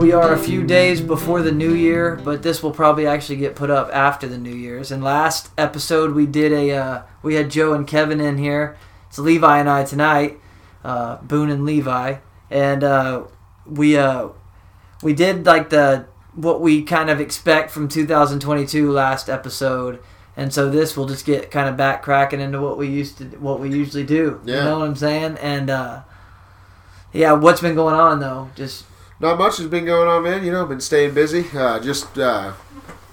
we are a few days before the new year, but this will probably actually get put up after the New Year's. And last episode we did a uh, we had Joe and Kevin in here. It's Levi and I tonight, uh, Boone and Levi, and uh, we uh, we did like the what we kind of expect from 2022 last episode. And so this will just get kind of back cracking into what we used to, what we usually do. You know what I'm saying? And uh, yeah, what's been going on though? Just Not much has been going on, man. You know, I've been staying busy. Uh, just uh,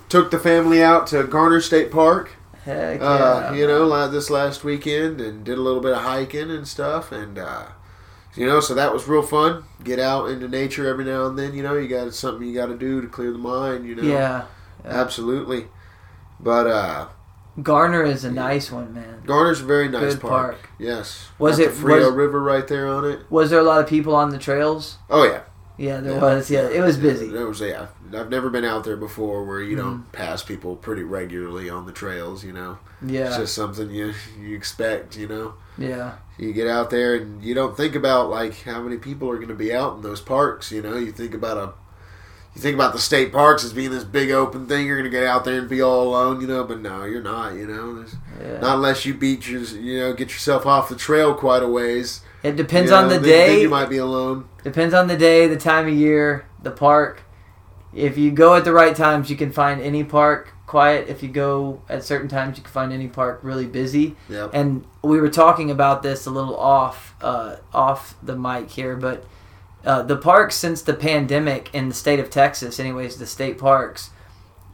took the family out to Garner State Park. heck Uh, yeah. you know, this last weekend, and did a little bit of hiking and stuff, and uh, you know, so that was real fun. Get out into nature every now and then. You know, you got something you got to do to clear the mind. You know, Yeah. yeah. absolutely. But uh, Garner is a nice one, man. Garner's a very nice Good park. park. Yes. Was it- the Frio was- River right there on it? Was there a lot of people on the trails? Oh yeah. Yeah, there Yeah. was. Yeah, it was busy. There was yeah. I've never been out there before where you Mm-hmm. don't pass people pretty regularly on the trails. You know, yeah, it's just something you you expect. You know, yeah, you get out there and you don't think about like how many people are going to be out in those parks. You know, you think about a you think about the state parks as being this big open thing. You're going to get out there and be all alone. You know, but no, you're not. You know, yeah. not unless you beat your you know get yourself off the trail quite a ways. It depends you on the day. you might be alone. Depends on the day, the time of year, the park. If you go at the right times, you can find any park quiet. If you go at certain times, you can find any park really busy. Yep. And we were talking about this a little off uh, off the mic here, but uh, the parks since the pandemic in the state of Texas, anyways, the state parks,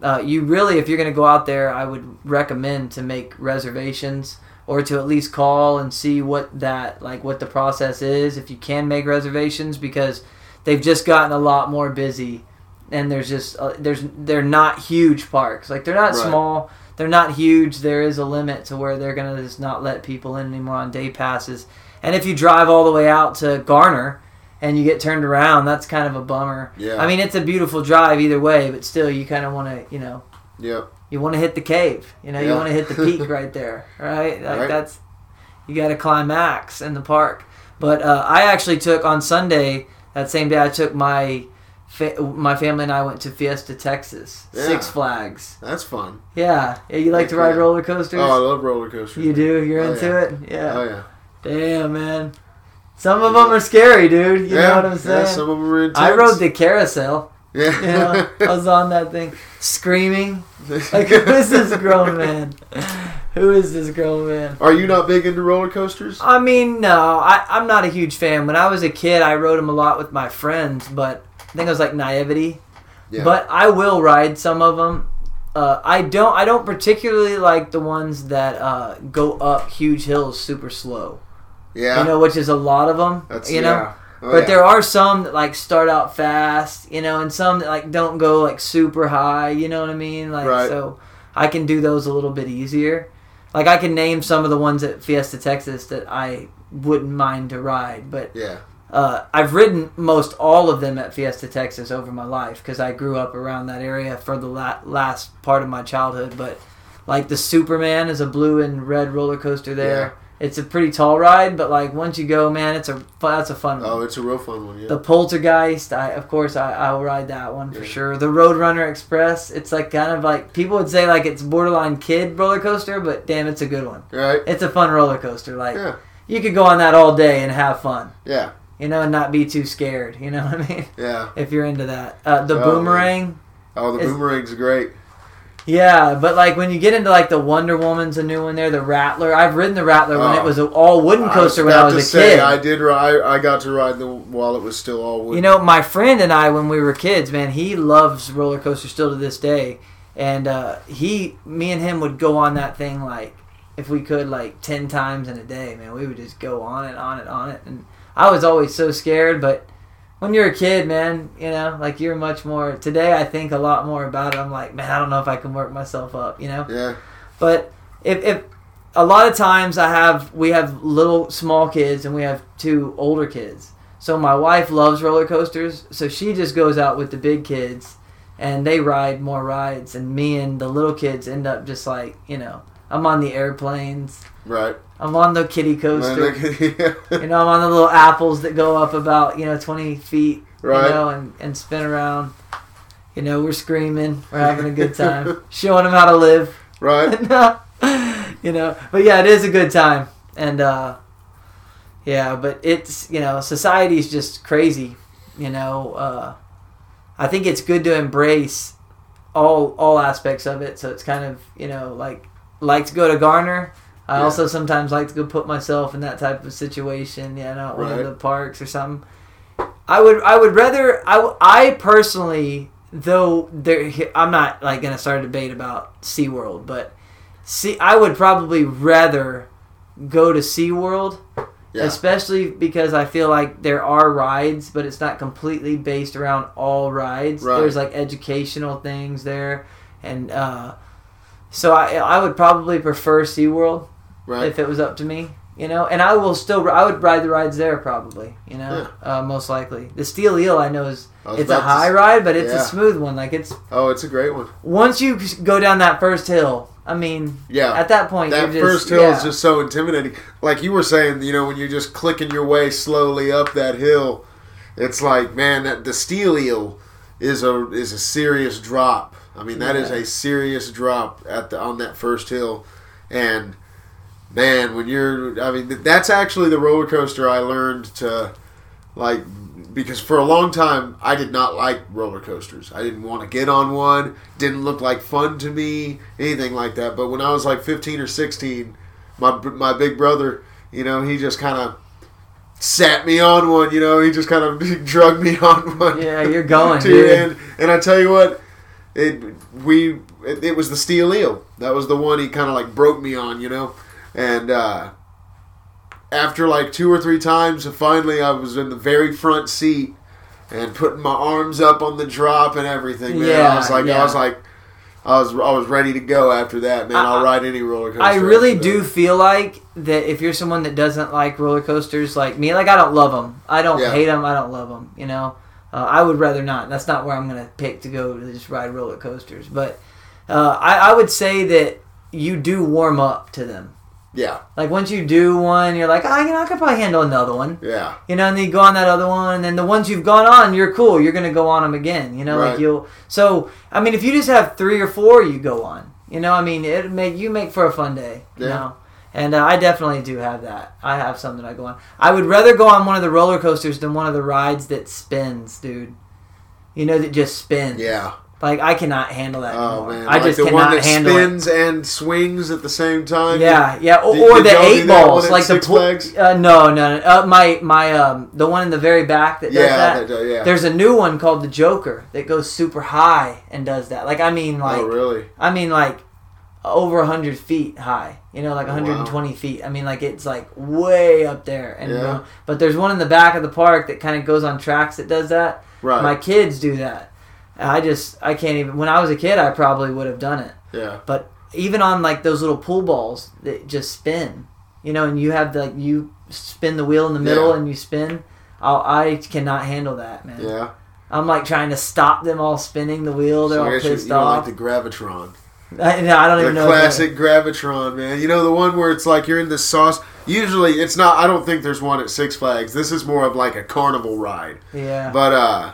uh, you really, if you're going to go out there, I would recommend to make reservations or to at least call and see what that like what the process is if you can make reservations because they've just gotten a lot more busy and there's just uh, there's they're not huge parks like they're not Right. small they're not huge there is a limit to where they're gonna just not let people in anymore on day passes and if you drive all the way out to garner and you get turned around that's kind of a bummer Yeah. i mean it's a beautiful drive either way but still you kind of want to you know Yep. You want to hit the cave. You know, you want to hit the peak right there, right? Like Right. that's you got to climax in the park. But uh, I actually took on Sunday that same day. I took my fa- my family and I went to Fiesta, Texas, Yeah. Six Flags. That's fun. Yeah, yeah. You like to ride Yeah. roller coasters? Oh, I love roller coasters. you do. You're Oh, into yeah. it. Yeah. Oh yeah. Damn, man. Some of them are scary, dude. You yeah, know what I'm saying? Yeah, some of them are intense. I rode the carousel. Yeah. You know, I was on that thing screaming. Like, who is this grown man? Who is this grown man? Are you not big into roller coasters? I mean, no, I, I'm not a huge fan. When I was a kid, I rode them a lot with my friends, but I think it was like naivety. Yeah. But I will ride some of them. Uh, I don't. I don't particularly like the ones that uh, go up huge hills super slow. yeah. You know, which is a lot of them. That's you know. yeah. Oh, but yeah. there are some that like start out fast, you know, and some that like don't go like super high, you know what I mean? Like Right. so I can do those a little bit easier. Like I can name some of the ones at Fiesta Texas that I wouldn't mind to ride, but Yeah. uh, I've ridden most all of them at Fiesta Texas over my life because I grew up around that area for the la- last part of my childhood. But like the Superman is a blue and red roller coaster there. It's a pretty tall ride, but like once you go, man, it's a that's a fun one. Oh, it's a real fun one. Yeah. The Poltergeist, I of course I, I will ride that one for sure. The Roadrunner Express, it's like kind of like people would say like it's borderline kid roller coaster, but damn, it's a good one. right. It's a fun roller coaster. Like Yeah. you could go on that all day and have fun, Yeah. you know, and not be too scared. You know what I mean? Yeah. If you're into that, uh, the Oh, boomerang, Oh, the boomerang's great. Yeah, but like when you get into like the Wonder Woman's a new one there. The Rattler, I've ridden the Rattler when Oh. it was an all wooden coaster when I was a to say, kid. I did. ri- I I got to ride the while it was still all wood. You know, my friend and I, when we were kids, man, he loves roller coasters still to this day. And uh, he, me and him would go on that thing like, if we could, like 10 times in a day, man. We would just go on it, on it, on it. And I was always so scared, but when you're a kid, man, you know, like you're much more. Today, I think a lot more about it. I'm like, man, I don't know if I can work myself up, you know? Yeah. But if, if a lot of times I have we have little small kids and we have two older kids. So my wife loves roller coasters, so she just goes out with the big kids and they ride more rides and me and the little kids end up just like, you know, I'm on the airplanes. Right. I'm on the kiddie coaster. look- You know, I'm on the little apples that go up about, you know, 20 feet Right. You know, and, and spin around. You know, we're screaming, we're having a good time, showing them how to live. Right. you know, but yeah, it is a good time, and uh, yeah, but it's you know, society's just crazy. You know, uh, I think it's good to embrace all all aspects of it. So it's kind of you know like like to go to Garner. I Yeah. also sometimes like to go put myself in that type of situation. You know, one of the parks or something. I would I would rather I, I personally though there I'm not like gonna start a debate about SeaWorld, but see I would probably rather go to SeaWorld Yeah. especially because I feel like there are rides, but it's not completely based around all rides. Right. There's like educational things there, and uh, so I I would probably prefer SeaWorld Right. if it was up to me, you know. And I will still I would ride the rides there probably, you know, uh, most likely. The Steel Eel I know is I it's a about to high ride, but it's Yeah. a smooth one. Like it's Oh, it's a great one. once you go down that first hill. I mean, Yeah. at that point, that you're first hill yeah. is just so intimidating. Like you were saying, you know, when you're just clicking your way slowly up that hill, it's like, man, that the steel eel is a is a serious drop. I mean, that is Yeah. a serious drop at the on that first hill, and man, when you're, I mean, that's actually the roller coaster I learned to like because for a long time I did not like roller coasters. I didn't want to get on one. Didn't look like fun to me, anything like that. But when I was like 15 or 16, my my big brother, you know, he just kind of sat me on one. You know, he just kind of drug me on one. Yeah, you're going, dude. And, and I tell you what, it we it, it was the steel eel. That was the one he kind of like broke me on. You know, and. uh after like two or three times, finally I was in the very front seat and putting my arms up on the drop and everything. Man, I was like, yeah. I was like, I was, I was ready to go after that. Man, I- I'll ride any roller coaster. I really do feel like that if you're someone that doesn't like roller coasters like me, like I don't love them. I don't Yeah. hate them. I don't love them. You know, uh, I would rather not. That's not where I'm gonna pick to go to just ride roller coasters. But uh, I, I would say that you do warm up to them. Yeah, Like once you do one, you're like, oh, you know, I could probably handle another one. yeah, You know, and then you go on that other one, and then the ones you've gone on, you're cool. You're gonna go on them again. You know, like you'll. So I mean, if you just have three or four, you go on. You know, I mean, it make you make for a fun day. You Yeah. know, and uh, I definitely do have that. I have some that I go on. I would rather go on one of the roller coasters than one of the rides that spins, dude. You know, that just spins. yeah. Like I cannot handle that Oh anymore. man, I like just the cannot one that handle it. spins and swings at the same time. Yeah, yeah, or, Did- or did the eight balls, like the pool. Uh, no, no, no. Uh, my my um, the one in the very back that does yeah, that. that- yeah. There's a new one called the Joker that goes super high and does that. Like I mean, like oh really? I mean, like over hundred feet high. You know, like Oh, wow. 120 feet. I mean, like it's like way up there. And Yeah. uh, but there's one in the back of the park that kind of goes on tracks that does that. Right. My kids do that. I just I can't even. When I was a kid, I probably would have done it. yeah. But even on like those little pool balls that just spin, you know, and you have the like you spin the wheel in the middle Yeah. and you spin. I'll, I cannot handle that, man. Yeah. I'm like trying to stop them all spinning the wheel. They're So all guess you, pissed you off. like the gravitron. I, no, I don't The even know. classic Gravitron, man. You know the one where it's like you're in this sauce. Usually, it's not. I don't think there's one at Six Flags. This is more of like a carnival ride. Yeah. But uh,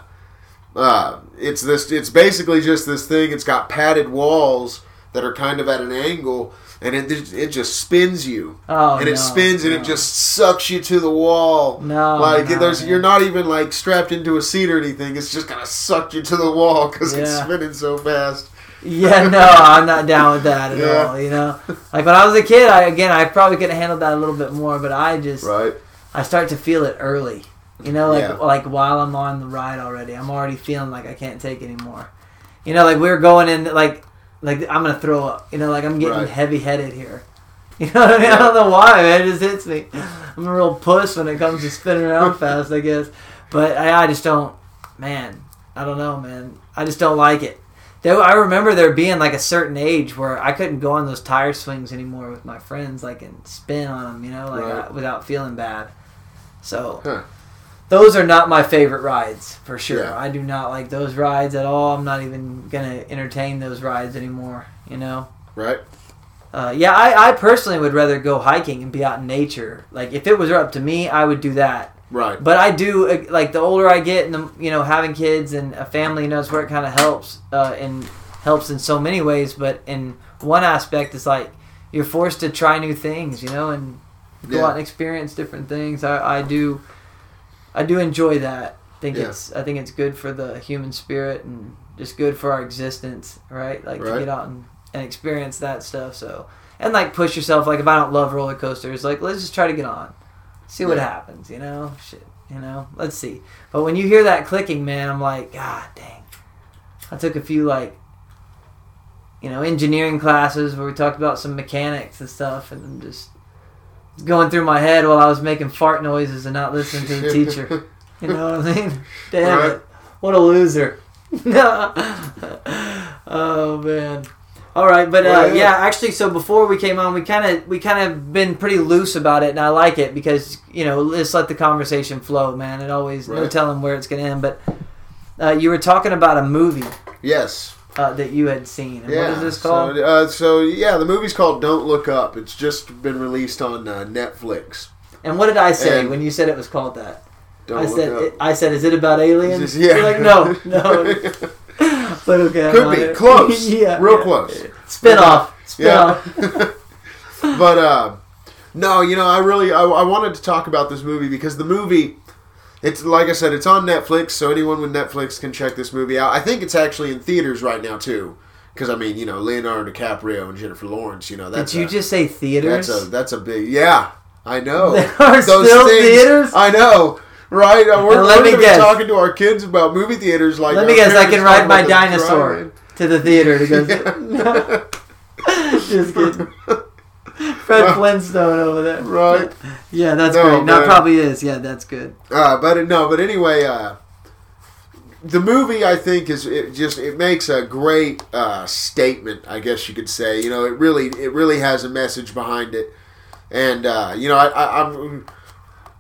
uh, it's this. It's basically just this thing. It's got padded walls that are kind of at an angle, and it it just spins you, oh, and it no, spins, and it just sucks you to the wall. no. like no, there's, man. you're not even like strapped into a seat or anything. It's just gonna suck you to the wall because it's spinning so fast. Yeah, no, I'm not down with that at Yeah. all. You know, like when I was a kid, I again, I probably could have handled that a little bit more, but I just, Right. I start to feel it early. You know, like Yeah. like while I'm on the ride already, I'm already feeling like I can't take anymore. You know, like we are going in, like like I'm gonna throw up. You know, like I'm getting Right. heavy headed here. You know what I mean? I don't know why, man. It just hits me. I'm a real puss when it comes to spinning around fast, I guess. But I, I just don't, man. I don't know, man. I just don't like it. There, I remember there being like a certain age where I couldn't go on those tire swings anymore with my friends, like and spin on them, you know, like Right. uh, without feeling bad. So Huh. those are not my favorite rides for sure. Yeah. I do not like those rides at all. I'm not even gonna entertain those rides anymore. You know. Right. Uh, yeah, I, I personally would rather go hiking and be out in nature. Like if it was up to me, I would do that. Right. But I do uh, like the older I get, and the you know having kids and a family knows where it kind of helps uh, and helps in so many ways. But in one aspect, it's like you're forced to try new things, you know, and go Yeah. out and experience different things. I, I do, I do enjoy that. I think Yeah. it's I think it's good for the human spirit and just good for our existence, right? Like to get out and, and experience that stuff. So and like push yourself. Like if I don't love roller coasters, like let's just try to get on, see what Yeah. happens. You know, shit. You know, let's see. But when you hear that clicking, man, I'm like, God dang. I took a few like, you know, engineering classes where we talked about some mechanics and stuff, and I'm just going through my head while I was making fart noises and not listening to the teacher. You know what I mean? Damn Right. it! What a loser. oh man. All right, but uh, yeah. actually, so before we came on, we kind of we kind of been pretty loose about it, and I like it because you know let's let the conversation flow, man. It always no telling where it's gonna end. But uh, you were talking about a movie Yes. uh, that you had seen. And Yeah. What is this called? So, uh, so yeah, the movie's called Don't Look Up. It's just been released on uh, Netflix. and what did I say and- when you said it was called that? Don't I look said, up. I said, is it about aliens? Just- yeah. You're like, no, no. Okay, Could be close. yeah, Real yeah. close. Spin off. Spin Yeah. off. but uh, no, you know, I really I, I wanted to talk about this movie because the movie, it's like I said, it's on Netflix, so anyone with Netflix can check this movie out. I think it's actually in theaters right now too, because I mean, you know, Leonardo DiCaprio and Jennifer Lawrence. You know, that's Did you a, just say theaters? that's a that's a big yeah. I know. There are still theaters? I know. Right, uh, we're, let me guess. talking to our kids about movie theaters. Like, Let me guess, I can ride my dinosaur to the theater to go. Just kidding. Fred Flintstone over there. Right. Yeah, that's No, great. That probably is. Yeah, that's good. Uh, but no, but anyway, uh, the movie I think is it just it makes a great uh, statement. I guess you could say. You know, it really it really has a message behind it, and uh, you know, I, I, I'm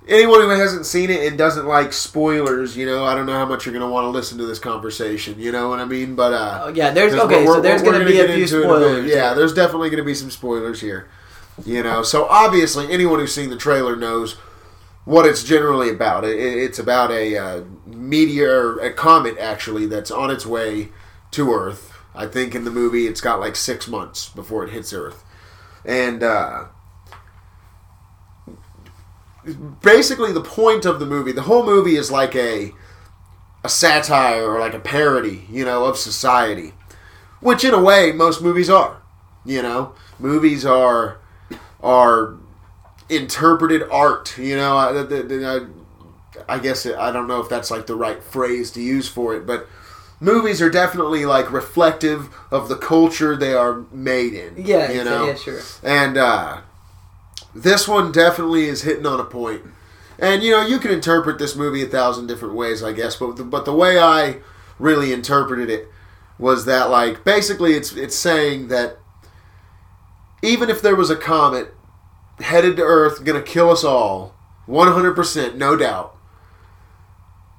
anyone who hasn't seen it and doesn't like spoilers. You know, I don't know how much you're going to want to listen to this conversation. You know what I mean? But uh, Oh, yeah, there's okay. so there's going to be a few spoilers. yeah, there's definitely going to be some spoilers here. You know, so obviously anyone who's seen the trailer knows what it's generally about. It, it- it's about a uh, meteor, a comet actually, that's on its way to Earth. I think in the movie it's got like six months before it hits Earth, and uh, basically the point of the movie, the whole movie is like a a satire or like a parody, you know, of society, which in a way most movies are. You know, movies are are interpreted art. You know, I, I, I guess it, I don't know if that's like the right phrase to use for it, but movies are definitely like reflective of the culture they are made in. Yeah, you know, yeah, sure. and uh, this one definitely is hitting on a point. And you know, you can interpret this movie a thousand different ways, I guess. But the, but the way I really interpreted it was that, like, basically, it's it's saying that even if there was a comet headed to Earth, gonna kill us all, one hundred percent, no doubt.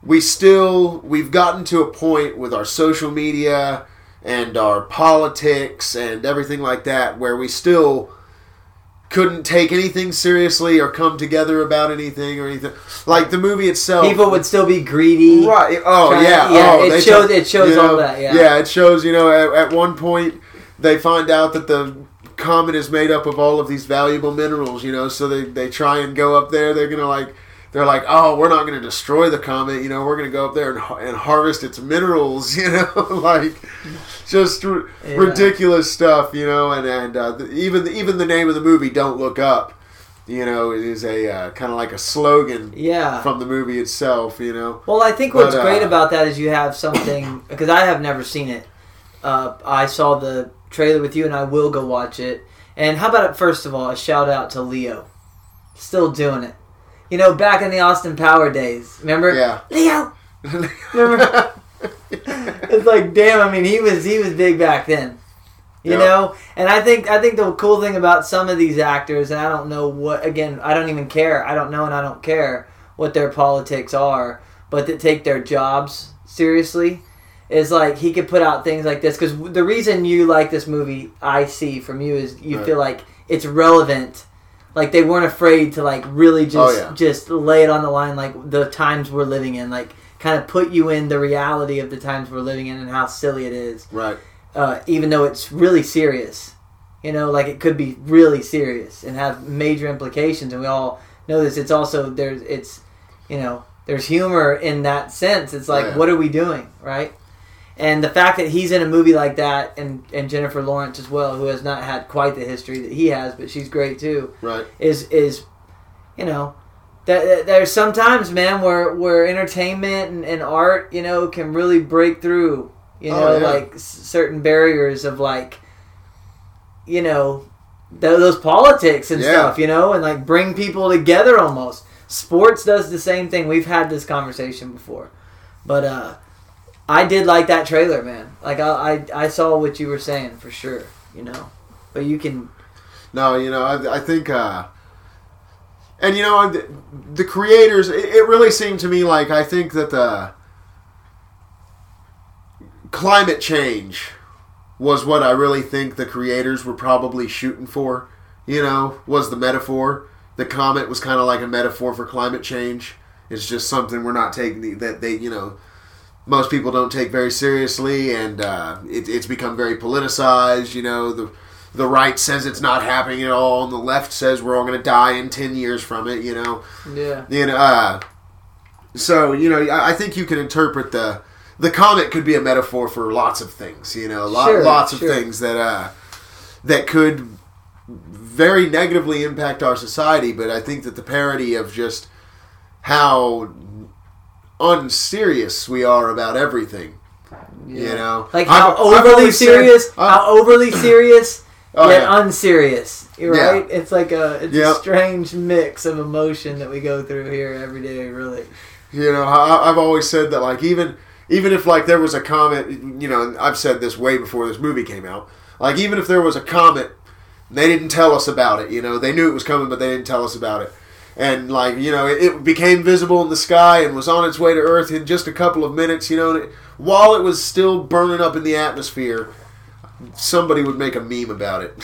We still we've gotten to a point with our social media and our politics and everything like that where we still couldn't take anything seriously or come together about anything or anything. Like the movie itself. People would still be greedy. Right. Oh Trying- yeah. yeah, Oh, it shows- t- it shows you know, all that, yeah. Yeah. It shows. You know, at, at one point they find out that the comet is made up of all of these valuable minerals. You know, so they they try and go up there. They're gonna like. They're like, oh, we're not going to destroy the comet. You know, we're going to go up there and, and harvest its minerals. You know, like just r- Yeah. ridiculous stuff. You know, and and uh, the, even even the name of the movie, "Don't Look Up," you know, is a uh, kind of like a slogan Yeah. from the movie itself. You know, Well, I think what's But, uh, great about that is you have something because I have never seen it. Uh, I saw the trailer with you, and I will go watch it. And how about it? First of all, a shout out to Leo, still doing it. You know, back in the Austin Power days, remember? Yeah. Leo. Remember? it's like, damn. I mean, he was he was big back then. You Yeah. know, and I think I think the cool thing about some of these actors, and I don't know what. Again, I don't even care. I don't know, and I don't care what their politics are, but that take their jobs seriously is like he could put out things like this because the reason you like this movie I see from you is you Right. feel like it's relevant like they weren't afraid to like really just Oh, yeah. just lay it on the line like the times we're living in like kind of put you in the reality of the times we're living in and how silly it is Right. uh, even though it's really serious you know like it could be really serious and have major implications and we all know this it's also there's it's you know there's humor in that sense it's like Yeah. what are we doing right and the fact that he's in a movie like that and, and jennifer lawrence as well who has not had quite the history that he has but she's great too Right. is is you know that, that there's sometimes man where where entertainment and, and art you know can really break through you Oh, know yeah. like s- certain barriers of like you know th- those politics and Yeah. stuff you know and like bring people together almost sports does the same thing we've had this conversation before but uh i did like that trailer man like i i, I saw what you were saying for sure you know but you can No, you know, I, I think, uh, and you know, the, the creators. It, it really seemed to me like I think that the climate change was what I really think the creators were probably shooting for. You know, was the metaphor. The comet was kind of like a metaphor for climate change. It's just something we're not taking that they, you know, most people don't take very seriously, and uh, it, it's become very politicized. You know, the the right says it's not happening at all, and the left says we're all going to die in ten years from it. You know, yeah you know. Uh, so you know, I, I think you can interpret the the comet could be a metaphor for lots of things. You know, lot, Sure, lots of things that uh, that could very negatively impact our society. But I think that the parody of just how unserious we are about everything. You know, Like I've- how I've overly said- serious, I've- how overly serious, Oh, yet yeah. unserious. You're Yeah. right. It's like a it's Yep. a strange mix of emotion that we go through here every day. Really. You know, I, I've always said that like even even if like there was a comet, you know, and I've said this way before this movie came out. Like even if there was a comet, they didn't tell us about it. You know, they knew it was coming, but they didn't tell us about it. And like you know, it, it became visible in the sky and was on its way to Earth in just a couple of minutes. You know, and it, while it was still burning up in the atmosphere, somebody would make a meme about it.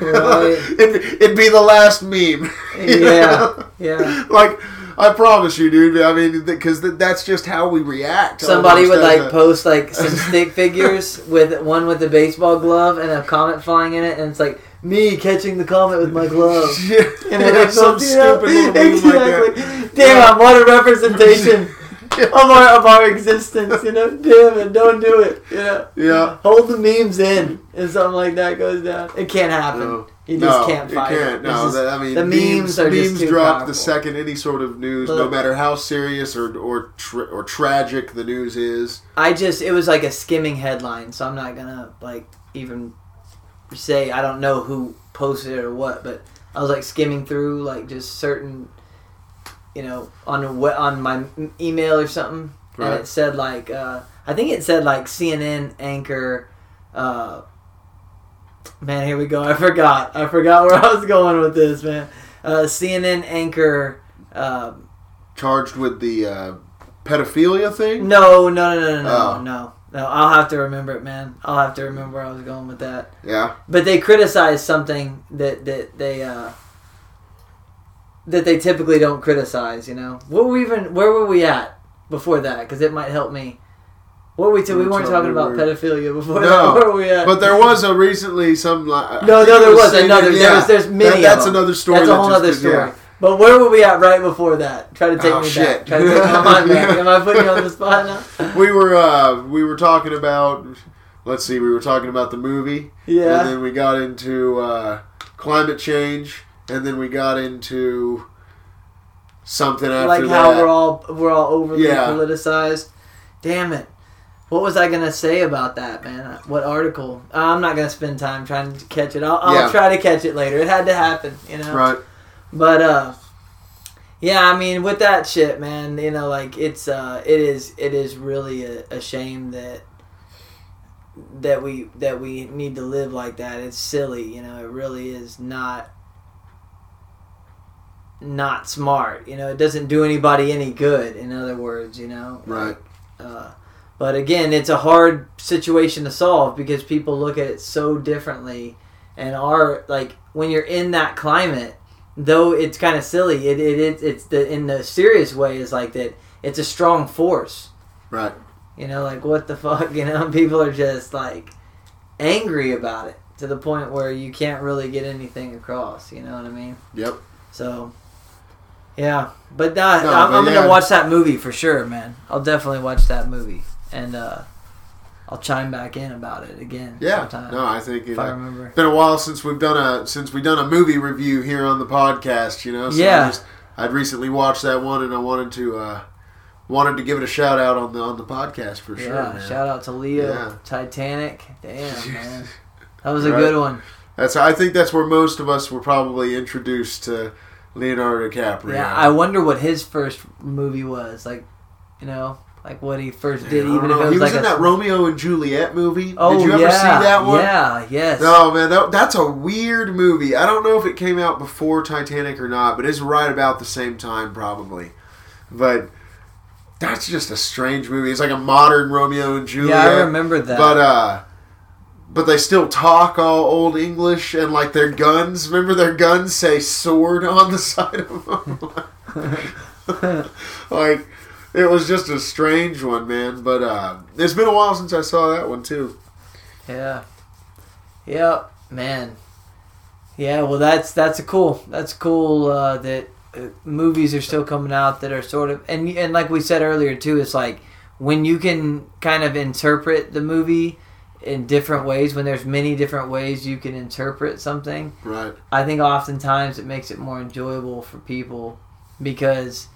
Right. it'd, it'd be the last meme. Yeah. know? Yeah. like I promise you, dude. I mean, because that's just how we react. Somebody would like a- post like some stick figures with one with a baseball glove and a comet flying in it, and it's like me catching the comet with my glove. Yeah, And then it some goes, you stupid little exactly. like that. Damn, what a representation of our of our existence. You know, damn it, don't do it. You know, Yeah. hold the memes in, and something like that goes down. It can't happen. No. You just no, can't fight it. can't. No, just- that, I mean, the memes are just memes drop powerful. the second any sort of news, no matter how serious or or tra- or tragic the news is. I just it was like a skimming headline, so I'm not gonna like even say I don't know who posted it or what, but I was like skimming through like just certain, you know, on a we- on my email or something, and it said like uh, I think it said like CNN anchor. Uh, man, here we go. I forgot. I forgot where I was going with this, man. Uh, CNN anchor. Um, Charged with the uh, pedophilia thing. no, no, no, no, no, no, Oh. no, no. I'll have to remember it, man. I'll have to remember where I was going with that. Yeah. But they criticize something that that they uh, that they typically don't criticize. You know, what were we even? Where were we at before that? Because it might help me. What were we? T- we Which weren't talking we about were- pedophilia before No, that. Where were we at? But there was a recently some. like- I no, no, there was saying another. that- There was. There's many. That- of that's them. another story. That's a that whole just- other story. yeah. But where were we at right before that? Try to take Oh, me shit. back. Try to take my mind back. Am I putting you on the spot now? We were uh, we were talking about. Let's see. We were talking about the movie. Yeah. And then we got into uh, climate change, and then we got into something after like that. how we're all we're all overly Yeah. politicized. Damn it! What was I gonna say about that, man? What article? I'm not gonna spend time trying to catch it. I'll, I'll Yeah. try to catch it later. It had to happen, you know. right. But uh, yeah, I mean, with that shit, man, you know, like it's uh, it is it is really a, a shame that that we that we need to live like that. It's silly, you know. It really is not not smart. You know, it doesn't do anybody any good. In other words, you know, Right. uh, but again, it's a hard situation to solve because people look at it so differently, and are like when you're in that climate, though it's kind of silly, it, it, it it's the in the serious way is like that. It's a strong force. Right. You know, like what the fuck? You know, people are just like angry about it to the point where you can't really get anything across. You know what I mean? Yep. So, yeah, but uh, No, I'm, but I'm gonna watch that movie for sure, man. I'll definitely watch that movie, and uh, I'll chime back in about it again. Yeah. sometime, No, I think you if I remember. it's been a while since we've done a since we've done a movie review here on the podcast. You know. So Yeah. I just, I'd recently watched that one, and I wanted to uh, wanted to give it a shout out on the on the podcast for sure. yeah, man. shout out to Leo, Yeah. Titanic. Damn, man, that was a Right. good one. That's I think that's where most of us were probably introduced to Leonardo DiCaprio. Yeah, I wonder what his first movie was like. You know, like what he first did, don't even if it was he was like in a that Romeo and Juliet movie. Oh Did you ever yeah, see that one? Yeah, yes. No, man, that, that's a weird movie. I don't know if it came out before Titanic or not, but it's right about the same time, probably. But that's just a strange movie. It's like a modern Romeo and Juliet. yeah, I remember that. But uh, but they still talk all old English and like their guns. Remember their guns say sword on the side of them. like it was just a strange one, man. But uh, it's been a while since I saw that one too. Yeah. Yep, man. Yeah, well that's that's a cool. That's cool uh, that uh, movies are still coming out that are sort of and and like we said earlier too, it's like when you can kind of interpret the movie in different ways when there's many different ways you can interpret something Right. I think oftentimes it makes it more enjoyable for people because,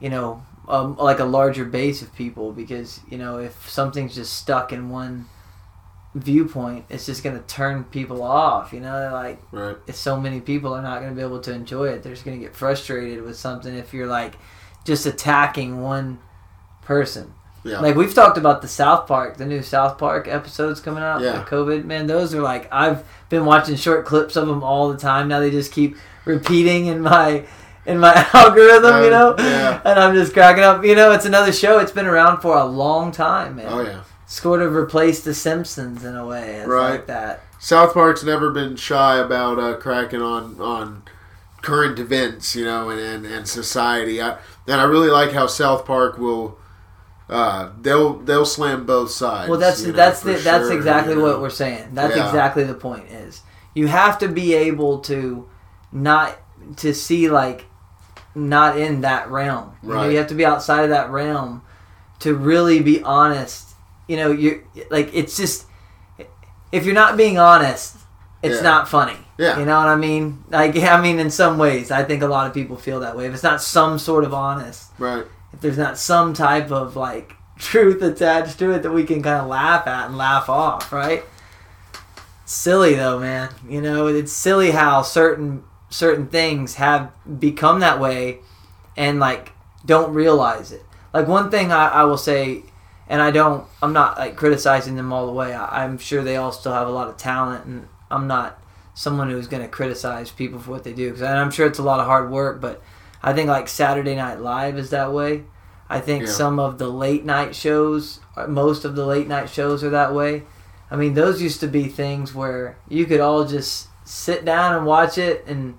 you know, um, like a larger base of people. Because you know, if something's just stuck in one viewpoint, it's just gonna turn people off. You know, like Right. if so many people are not gonna be able to enjoy it, they're just gonna get frustrated with something. If you're like just attacking one person. Yeah. Like we've talked about the South Park, the new South Park episodes coming out. Yeah. Like COVID, man, those are like I've been watching short clips of them all the time. Now they just keep repeating in my in my algorithm, you Um, know. yeah. And I'm just cracking up. You know, it's another show. It's been around for a long time, man. Oh yeah. Sort of replaced the Simpsons in a way. It's Right. like that. South Park's never been shy about uh, cracking on on current events, you know, and, and, and society. I, and I really like how South Park will uh, they'll they'll slam both sides. Well, that's know, that's for the, that's exactly you know. what we're saying. That's Yeah. exactly the point. Is you have to be able to not to see like not in that realm. You, know, Right. you have to be outside of that realm to really be honest. You know, you like it's just if you're not being honest, it's Yeah. not funny. Yeah. You know what I mean? Like I mean, in some ways, I think a lot of people feel that way. If it's not some sort of honest, Right. if there's not some type of like truth attached to it that we can kind of laugh at and laugh off, right? Silly though, man. You know, it's silly how certain certain things have become that way and like don't realize it. Like one thing I, I will say, and I don't, I'm not like criticizing them all the way. I, I'm sure they all still have a lot of talent, and I'm not someone who's going to criticize people for what they do because I'm sure it's a lot of hard work. But I think like Saturday Night Live is that way. I think Yeah. some of the late night shows, uh, most of the late night shows are that way. I mean, those used to be things where you could all just sit down and watch it, and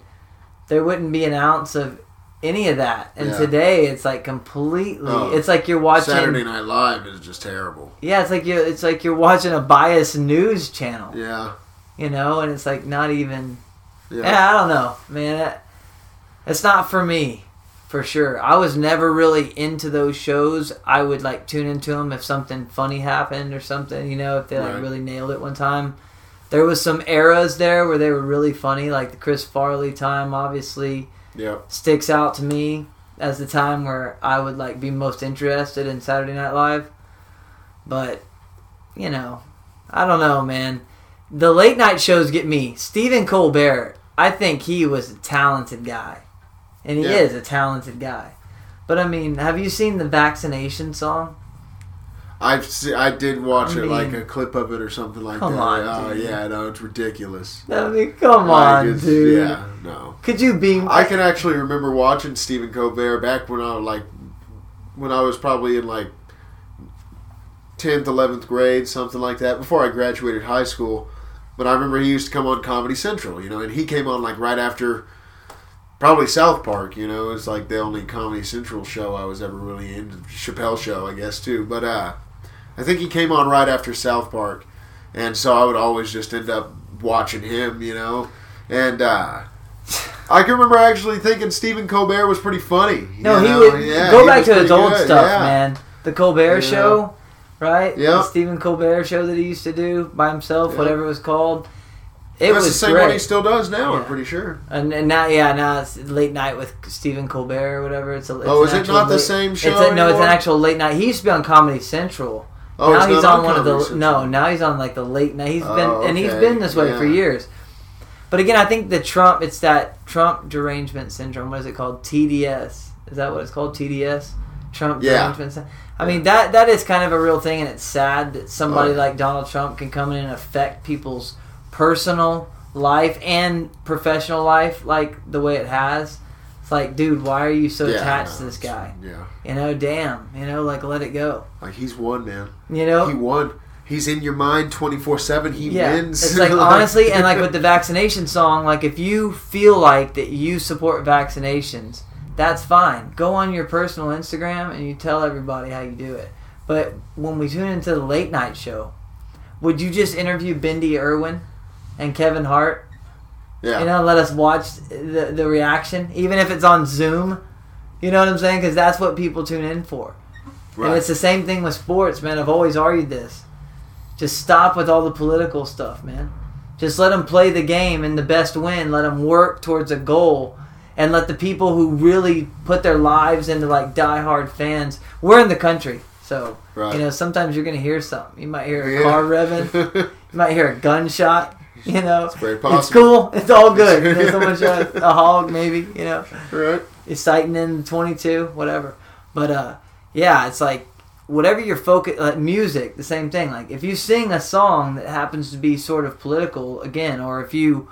there wouldn't be an ounce of any of that. And Yeah. today, it's like completely. Oh, it's like you're watching. Saturday Night Live is just terrible. Yeah, it's like you. It's like you're watching a biased news channel. Yeah. You know, and it's like not even. Yeah. Yeah, I don't know, man. It- It's not for me, for sure. I was never really into those shows. I would like tune into them if something funny happened or something. You know, if they like Right. really nailed it one time. There was some eras there where they were really funny, like the Chris Farley time. Obviously, Yeah. sticks out to me as the time where I would like be most interested in Saturday Night Live. But you know, I don't know, man. The late night shows get me. Stephen Colbert, I think he was a talented guy, and he Yeah. is a talented guy. But I mean, have you seen the vaccination song? I've se- I did watch I it like a clip of it or something like that. on, oh dude. yeah, no, it's ridiculous. I mean, come Like, on, dude. Yeah, no. Could you be? I can actually remember watching Stephen Colbert back when I was like when I was probably in like tenth, eleventh grade, something like that, before I graduated high school. But I remember he used to come on Comedy Central, you know, and he came on like right after probably South Park. You know, it's like the only Comedy Central show I was ever really into. Chappelle show, I guess too. But uh, I think he came on right after South Park, and so I would always just end up watching him. You know, and. uh I can remember actually thinking Stephen Colbert was pretty funny. No, he know? would Yeah, go he back to his old good, stuff, yeah. man. The Colbert Yeah. Show, right? Yeah. The Stephen Colbert Show that he used to do by himself, Yeah. whatever it was called. It That's was the same great. one he still does now. I'm pretty sure. And, and now, yeah, now it's late night with Stephen Colbert or whatever. It's a. It's Oh, is it not the same show It's a, no, it's an actual late night. He used to be on Comedy Central. Oh, now he's not on, one of the no. Now he's on like the late night. He's been Oh, and he's been this way Yeah. for years. But again, I think the Trump. It's that Trump derangement syndrome. What is it called? TDS. Is that what it's called? TDS. Trump Yeah. derangement. Sy- I mean that that is kind of a real thing, and it's sad that somebody Oh. like Donald Trump can come in and affect people's personal life and professional life like the way it has. It's like, dude, why are you so Yeah, attached to this guy? Yeah, You know, damn. You know, like let it go. like he's won, man. You know, He won. He's in your mind twenty four seven. He yeah, wins. it's like honestly, and like with the vaccination song, like if you feel like that you support vaccinations, that's fine. Go on your personal Instagram and you tell everybody how you do it. But when we tune into the late night show, would you just interview Bindi Irwin and Kevin Hart? Yeah, You know, let us watch the the reaction, even if it's on Zoom. You know what I'm saying? Because that's what people tune in for. right. And it's the same thing with sports, man. I've always argued this. Just stop with all the political stuff, man. Just let them play the game and the best win. Let them work towards a goal. And let the people who really put their lives into like diehard fans. We're in the country, so right. you know sometimes you're gonna hear something. You might hear a Yeah. car revving. You might hear a gunshot. You know, It's very it's cool. It's all good. Know, someone shot a hog, maybe. You know, right. it's sighting in 22 whatever but uh yeah it's like whatever your focus like music the same thing like if you sing a song that happens to be sort of political again or if you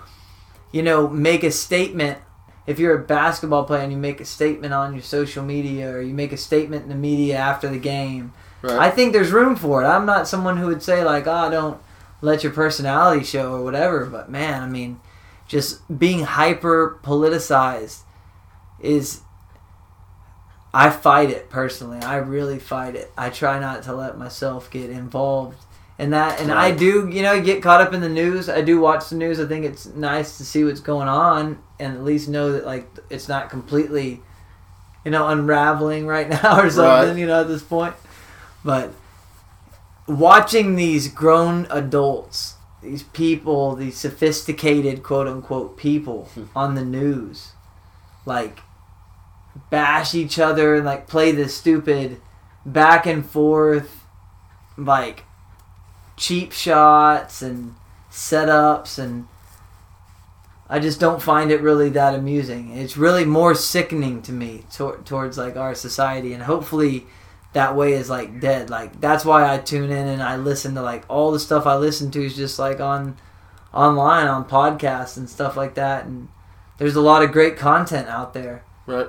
you know make a statement if you're a basketball player and you make a statement on your social media or you make a statement in the media after the game Right. I think there's room for it. I'm not someone who would say like, "Oh, don't let your personality show" or whatever. But man, I mean, just being hyper politicized is. I fight it personally. I really fight it. I try not to let myself get involved in that, and I do, you know, get caught up in the news. I do watch the news. I think it's nice to see what's going on and at least know that like it's not completely, you know, unraveling right now or something. Right. You know, at this point but watching these grown adults these people these sophisticated quote unquote people hmm. on the news like bash each other and like play this stupid back and forth like cheap shots and setups and I just don't find it really that amusing. It's really more sickening to me tor- towards like our society, and hopefully that way is like dead. Like that's why I tune in and I listen to like all the stuff I listen to is just like on online on podcasts and stuff like that. And there's a lot of great content out there, Right.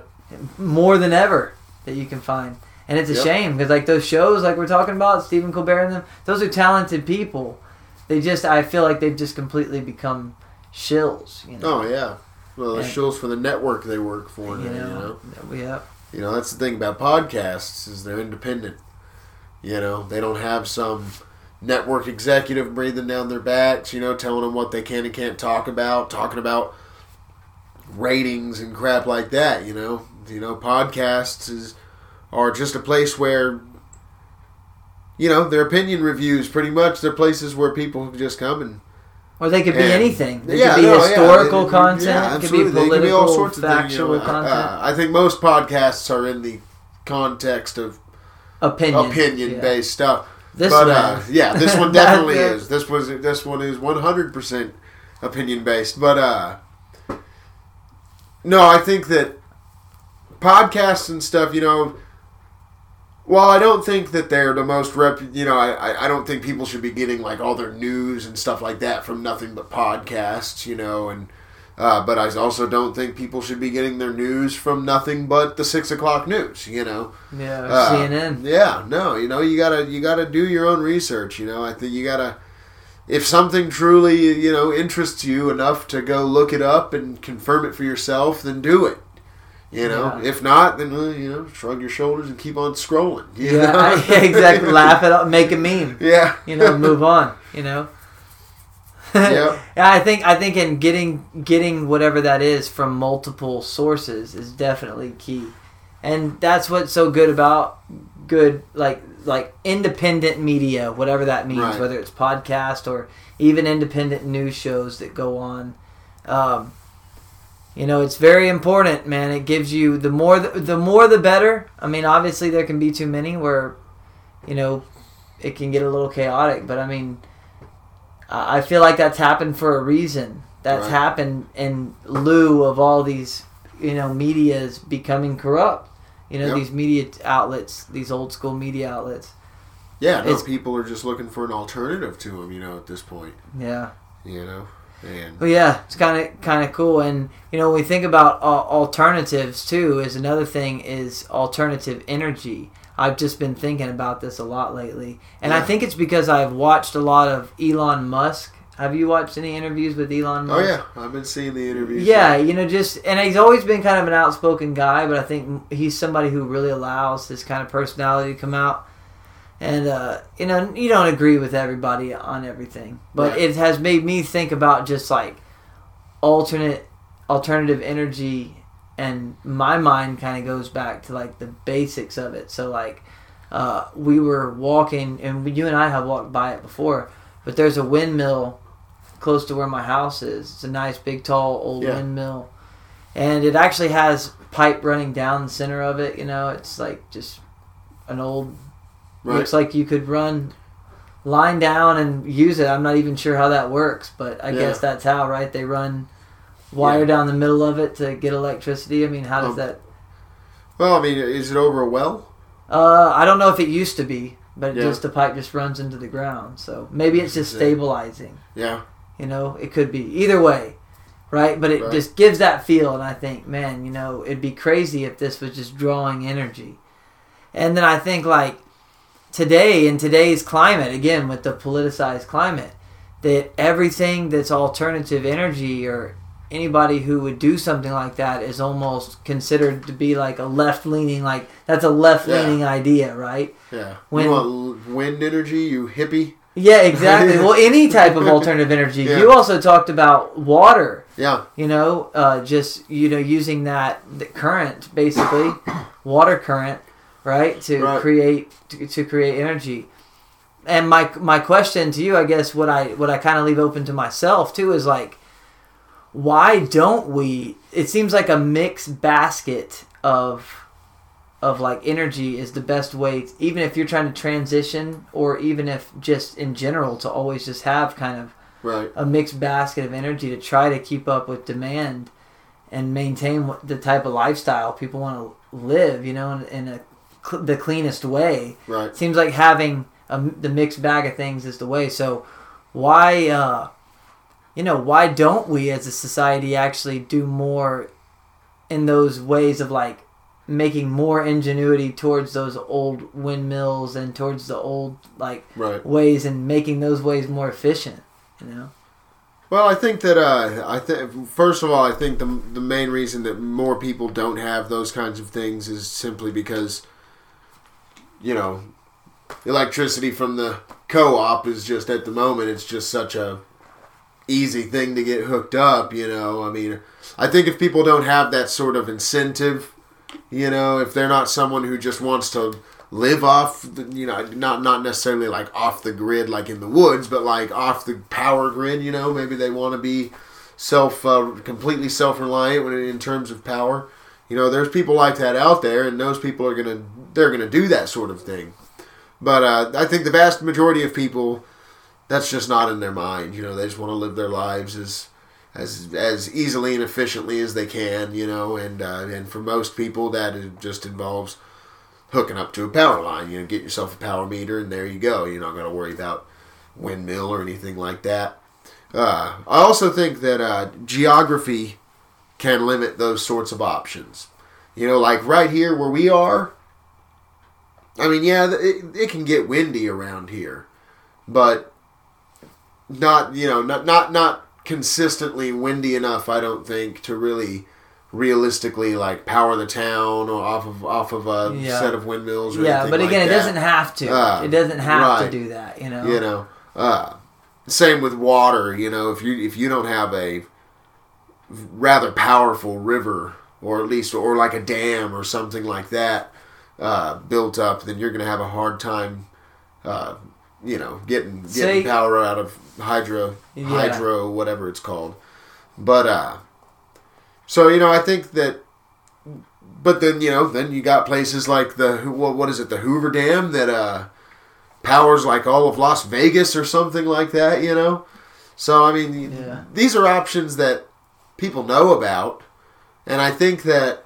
more than ever that you can find. And it's a Yep. shame because like those shows like we're talking about Stephen Colbert and them, those are talented people. They just I feel like they've just completely become shills. You know. Oh yeah. Well, the shows for the network they work for. you now, know, you know. have You know, that's the thing about podcasts is they're independent. You know, they don't have some network executive breathing down their backs, you know, telling them what they can and can't talk about, talking about ratings and crap like that, you know. You know, podcasts is are just a place where you know, their opinion reviews pretty much they're places where people just come and or they could be And- anything. They yeah, could be no, yeah, historical they- content. yeah, it could be absolutely. They political, can all sorts of things, you know. content, Uh, I think most podcasts are in the context of opinion, opinion Yeah. based stuff. This but one, uh, yeah, this one definitely is. This was this one is one hundred percent opinion based. But uh, no, I think that podcasts and stuff, you know, while I don't think that they're the most rep, you know, I, I- I don't think people should be getting like all their news and stuff like that from nothing but podcasts, you know, and uh, but I also don't think people should be getting their news from nothing but the six o'clock news, you know. Yeah, Uh, CNN. Yeah, no, you know, you gotta you gotta do your own research. You know, I think you gotta if something truly you know interests you enough to go look it up and confirm it for yourself, then do it. You know, Yeah. if not, then uh, you know, shrug your shoulders and keep on scrolling. you Yeah, know? I- exactly. Laugh it up, make a meme. Yeah. You know, move on. You know. Yeah. Yeah, I think I think in getting getting whatever that is from multiple sources is definitely key, and that's what's so good about good like like independent media, whatever that means, Right. whether it's podcast or even independent news shows that go on. Um, you know, it's very important, man. It gives you the more the, the more the better. I mean, obviously there can be too many where, you know, it can get a little chaotic. But I mean, I feel like that's happened for a reason. That's Right. happened in lieu of all these, you know, medias becoming corrupt. You know, Yep. these media outlets, these old school media outlets. Yeah, no, It's- people are just looking for an alternative to them, you know, at this point. Yeah. You know? And Well, yeah, it's kind of kind of cool, and you know, when we think about uh, alternatives too, is another thing is alternative energy. I've just been thinking about this a lot lately, and I think it's because I've watched a lot of Elon Musk. Have you watched any interviews with Elon Oh Musk? yeah, I've been seeing the interviews. Yeah, you know, just and he's always been kind of an outspoken guy, but I think he's somebody who really allows his kind of personality to come out. And uh, you know, you don't agree with everybody on everything, but Right. it has made me think about just like alternate, alternative energy, and my mind kind of goes back to like the basics of it. So like, uh, we were walking, and you and I have walked by it before, but there's a windmill close to where my house is. It's a nice, big, tall, old Yeah. windmill, and it actually has pipe running down the center of it. You know, it's like just an old. Right. Looks like you could run line down and use it. I'm not even sure how that works, but I Yeah. guess that's how, right? They run wire Yeah. down the middle of it to get electricity. I mean, how does Um, that? Well, I mean, is it over a well? Uh, I don't know if it used to be, but it Yeah. just the pipe just runs into the ground. So maybe it's just stabilizing. Yeah. You know, it could be either way, right? But it Right. just gives that feel, and I think, man, you know, it'd be crazy if this was just drawing energy. And then I think, like today in today's climate, again with the politicized climate, that everything that's alternative energy or anybody who would do something like that is almost considered to be like a left leaning, like that's a left leaning idea, right? Yeah. When- you want wind energy, you hippie? Yeah, exactly. well, any type of alternative energy. Yeah. You also talked about water. Yeah. you know uh, just you know using that the current basically water current right to Right. create to, to create energy and my my question to you i guess what i what i kind of leave open to myself too is like why don't we it seems like a mixed basket of of like energy is the best way even if you're trying to transition or even if just in general to always just have kind of Right. a mixed basket of energy to try to keep up with demand and maintain the type of lifestyle people want to live, you know, in, in a, cl- the cleanest way. Right. It seems like having a, the mixed bag of things is the way. So why, uh, you know, why don't we as a society actually do more in those ways of like making more ingenuity towards those old windmills and towards the old like Right. ways and making those ways more efficient, you know? Well, I think that uh, I think first of all, I think the the main reason that more people don't have those kinds of things is simply because you know electricity from the co-op is just at the moment it's just such a easy thing to get hooked up. You know, I mean, I think if people don't have that sort of incentive, you know, if they're not someone who just wants to live off, the, you know, not not necessarily like off the grid, like in the woods, but like off the power grid. You know, maybe they want to be self uh, completely self reliant when in terms of power. You know, there's people like that out there, and those people are gonna they're gonna do that sort of thing. But uh, I think the vast majority of people, that's just not in their mind. You know, they just want to live their lives as as as easily and efficiently as they can. You know, and uh, and for most people, that just involves hooking up to a power line. You know, get yourself a power meter, and there you go. You're not going to worry about windmill or anything like that. Uh, I also think that uh, geography can limit those sorts of options. You know, like right here where we are. I mean, yeah, it, it can get windy around here, but not you know not not not consistently windy enough. I don't think to really realistically like power the town or off of off of a Yeah. set of windmills. Or Yeah, but like again, it that. doesn't have to. Uh, it doesn't have to do that. You know. You know, uh, same with water. You know, if you if you don't have a rather powerful river, or at least or like a dam or something like that uh, built up, then you're going to have a hard time. Uh, you know, getting getting power out of hydro, Yeah. hydro, whatever it's called. But uh, so you know, I think that. But then you know, then you got places like the what what is it, the Hoover Dam that uh, powers like all of Las Vegas or something like that. You know, so I mean, Yeah. these are options that people know about, and I think that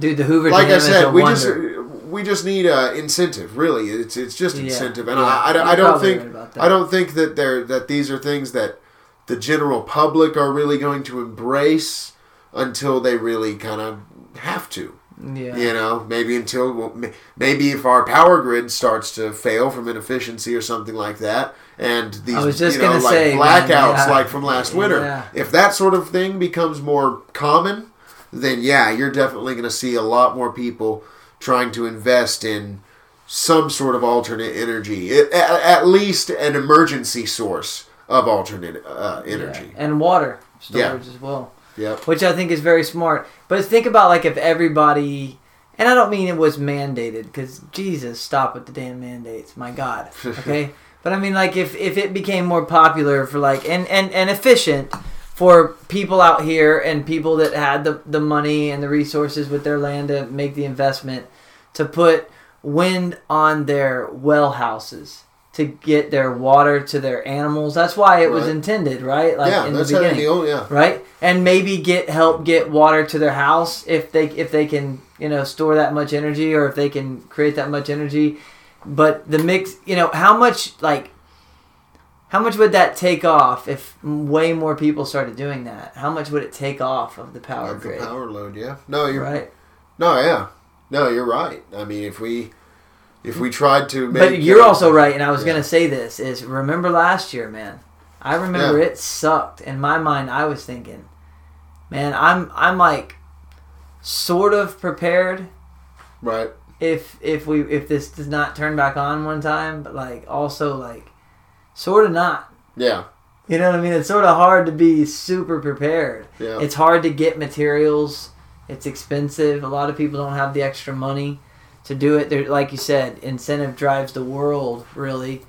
Dude, the Hoover like I said, a we wonder. just we just need uh, incentive. Really, it's it's just Yeah, incentive, and yeah. I, I, don't- I don't think right. I don't think that they're that these are things that the general public are really going to embrace until they really kind of have to. yeah. You know, maybe until well, maybe if our power grid starts to fail from inefficiency or something like that, and these I was just you know, gonna like say, man, blackouts yeah. like from last winter, Yeah. if that sort of thing becomes more common, then yeah, you're definitely going to see a lot more people trying to invest in some sort of alternate energy, at, at least an emergency source of alternate uh, energy. Yeah. and water Yeah. as well, Yep. which I think is very smart. But think about like if everybody, and I don't mean it was mandated because Jesus, stop with the damn mandates, my God, okay. but I mean like if if it became more popular for like and and and efficient for people out here and people that had the the money and the resources with their land to make the investment to put wind on their well houses to get their water to their animals. That's why it was intended, right? Like yeah, in that's the how beginning only yeah. right? And maybe get help get water to their house if they if they can you know store that much energy or if they can create that much energy. But the mix, you know, how much like how much would that take off if way more people started doing that? How much would it take off of the power Of the power load, yeah. No, you're Right. No, yeah, no, you're right. I mean, if we if we tried to, make, But you're also right, and I was yeah. gonna say this is remember last year, man. I remember Yeah. it sucked. In my mind, I was thinking, man, I'm I'm like sort of prepared right. if if we if this does not turn back on one time, but like also like sort of not. Yeah, You know what I mean? It's sort of hard to be super prepared. yeah, It's hard to get materials. It's expensive. A lot of people don't have the extra money to do it. There, like you said, incentive drives the world really,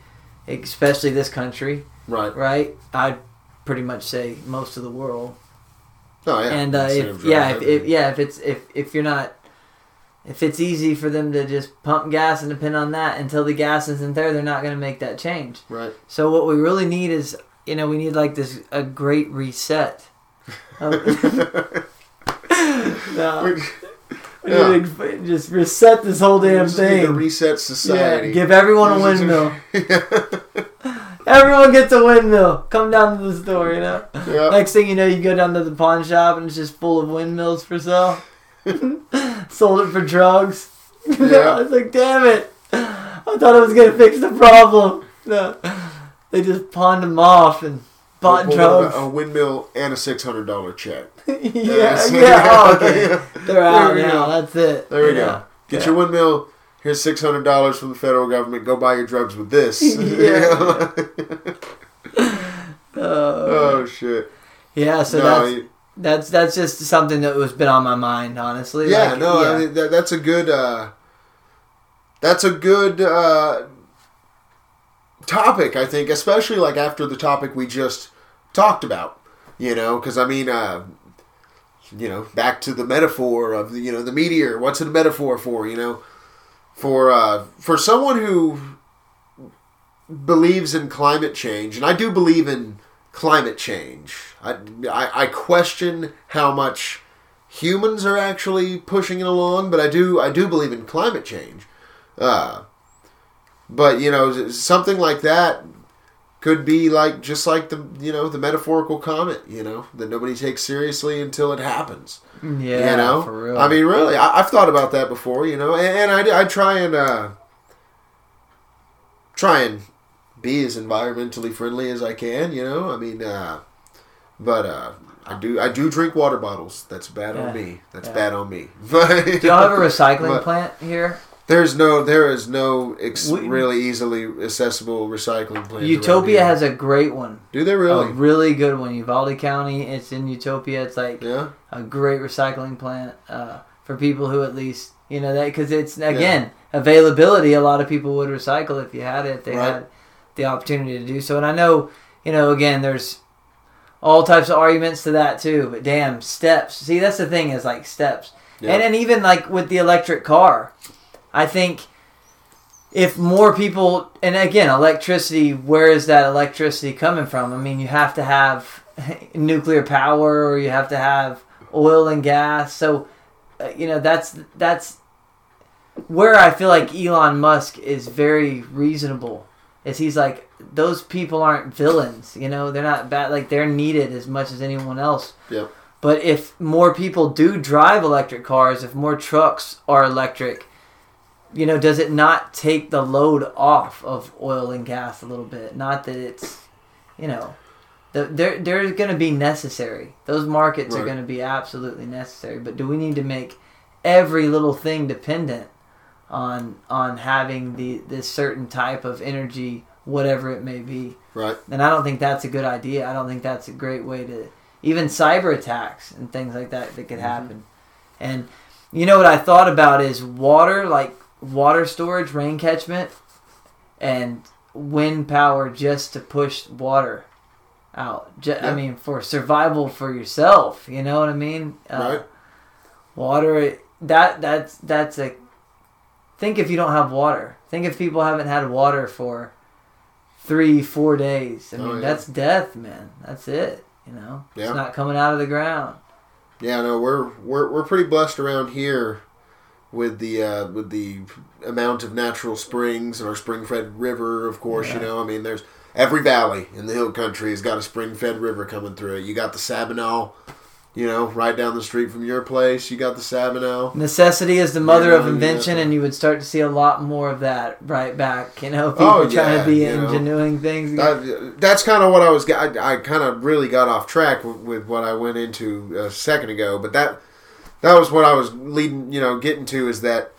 especially this country, right. right? I'd pretty much say most of the world. Oh yeah, and uh, if yeah, if, if yeah, if it's if if you're not, if it's easy for them to just pump gas and depend on that until the gas isn't there, they're not going to make that change. right. So what we really need is, you know, we need like this a great reset. Oh. no, We- we need to just reset this whole damn just need to thing. reset Yeah, give everyone a windmill. Everyone gets a windmill. Come down to the store, you know. yeah. Next thing you know, you go down to the pawn shop and it's just full of windmills for sale. Sold it for drugs. Yeah. I was like, damn it. I thought it was going to fix the problem. No. They just pawned them off and bought Pull drugs. A windmill and a six hundred dollar check. yeah, Yes. yeah. Oh, okay. They're out There now. go. That's it. There we Yeah. go. Get Yeah. your windmill. Here's six hundred dollars from the federal government. Go buy your drugs with this. Yeah. Uh, oh shit. yeah, so no, that's, that's that's just something that was been on my mind, honestly. yeah, Like, no, yeah. I mean, that, that's a good. Uh, that's a good uh, topic, I think, especially like after the topic we just talked about. You know, because I mean, uh, you know, back to the metaphor of the you know the meteor. What's it a metaphor for? You know, for uh, for someone who believes in climate change, and I do believe in climate change. I, I, I question how much humans are actually pushing it along, but I do I do believe in climate change. Uh, but you know, something like that could be like just like the you know the metaphorical comet, you know, that nobody takes seriously until it happens. yeah, you know, for real. I mean, really, I, I've thought about that before, you know, and, and I, I try and uh, try and be as environmentally friendly as I can. You know, I mean, uh, but uh, I do I do drink water bottles. That's bad Yeah. on me. That's Yeah. bad on me. But Do y'all have a recycling But- plant here? There's no there is no ex- We- really easily accessible recycling plant. Utopia has a great one. Do they A really? really good one. Uvalde County. It's in Utopia. It's like yeah. a great recycling plant uh, for people who at least you know that because it's again availability. A lot of people would recycle if you had it. If they Right. had the opportunity to do so. And I know you know again there's all types of arguments to that too. But damn steps. See that's the thing is like steps. Yeah. And then even like with the electric car, I think if more people and again electricity, where is that electricity coming from? I mean, you have to have nuclear power or you have to have oil and gas. So, uh, you know, that's that's where I feel like Elon Musk is very reasonable. Is he's like those people aren't villains, you know, they're not bad. Like they're needed as much as anyone else. Yep. But if more people do drive electric cars, if more trucks are electric, you know, does it not take the load off of oil and gas a little bit? Not that it's, you know, the, they're they're going to be necessary. Those markets are going to be absolutely necessary. But do we need to make every little thing dependent on on having the this certain type of energy, whatever it may be? Right. And I don't think that's a good idea. I don't think that's a great way to even cyber attacks and things like that that could Mm-hmm. happen. And you know what I thought about is water, like water storage, rain catchment, and wind power just to push water out. Ju- I mean, for survival for yourself. You know what I mean? Uh, Right. Water. That that's that's a. Think if you don't have water. Think if people haven't had water for three, four days. I Oh, mean, yeah. that's death, man. That's it. You know, Yeah. it's not coming out of the ground. Yeah, no, we're we're we're pretty blessed around here with the uh, with the amount of natural springs and our spring-fed river. Of course, you know, I mean, there's every valley in the hill country has got a spring-fed river coming through it. You got the Sabinal, you know, right down the street from your place. You got the Sabinal. Necessity is the mother Yeah, of you invention, and you would start to see a lot more of that right back. You know, oh, people Oh, trying to be you know. things. That, that's kind of what I was. I, I kind of really got off track with, with what I went into a second ago, but that that was what I was leading. You know, getting to is that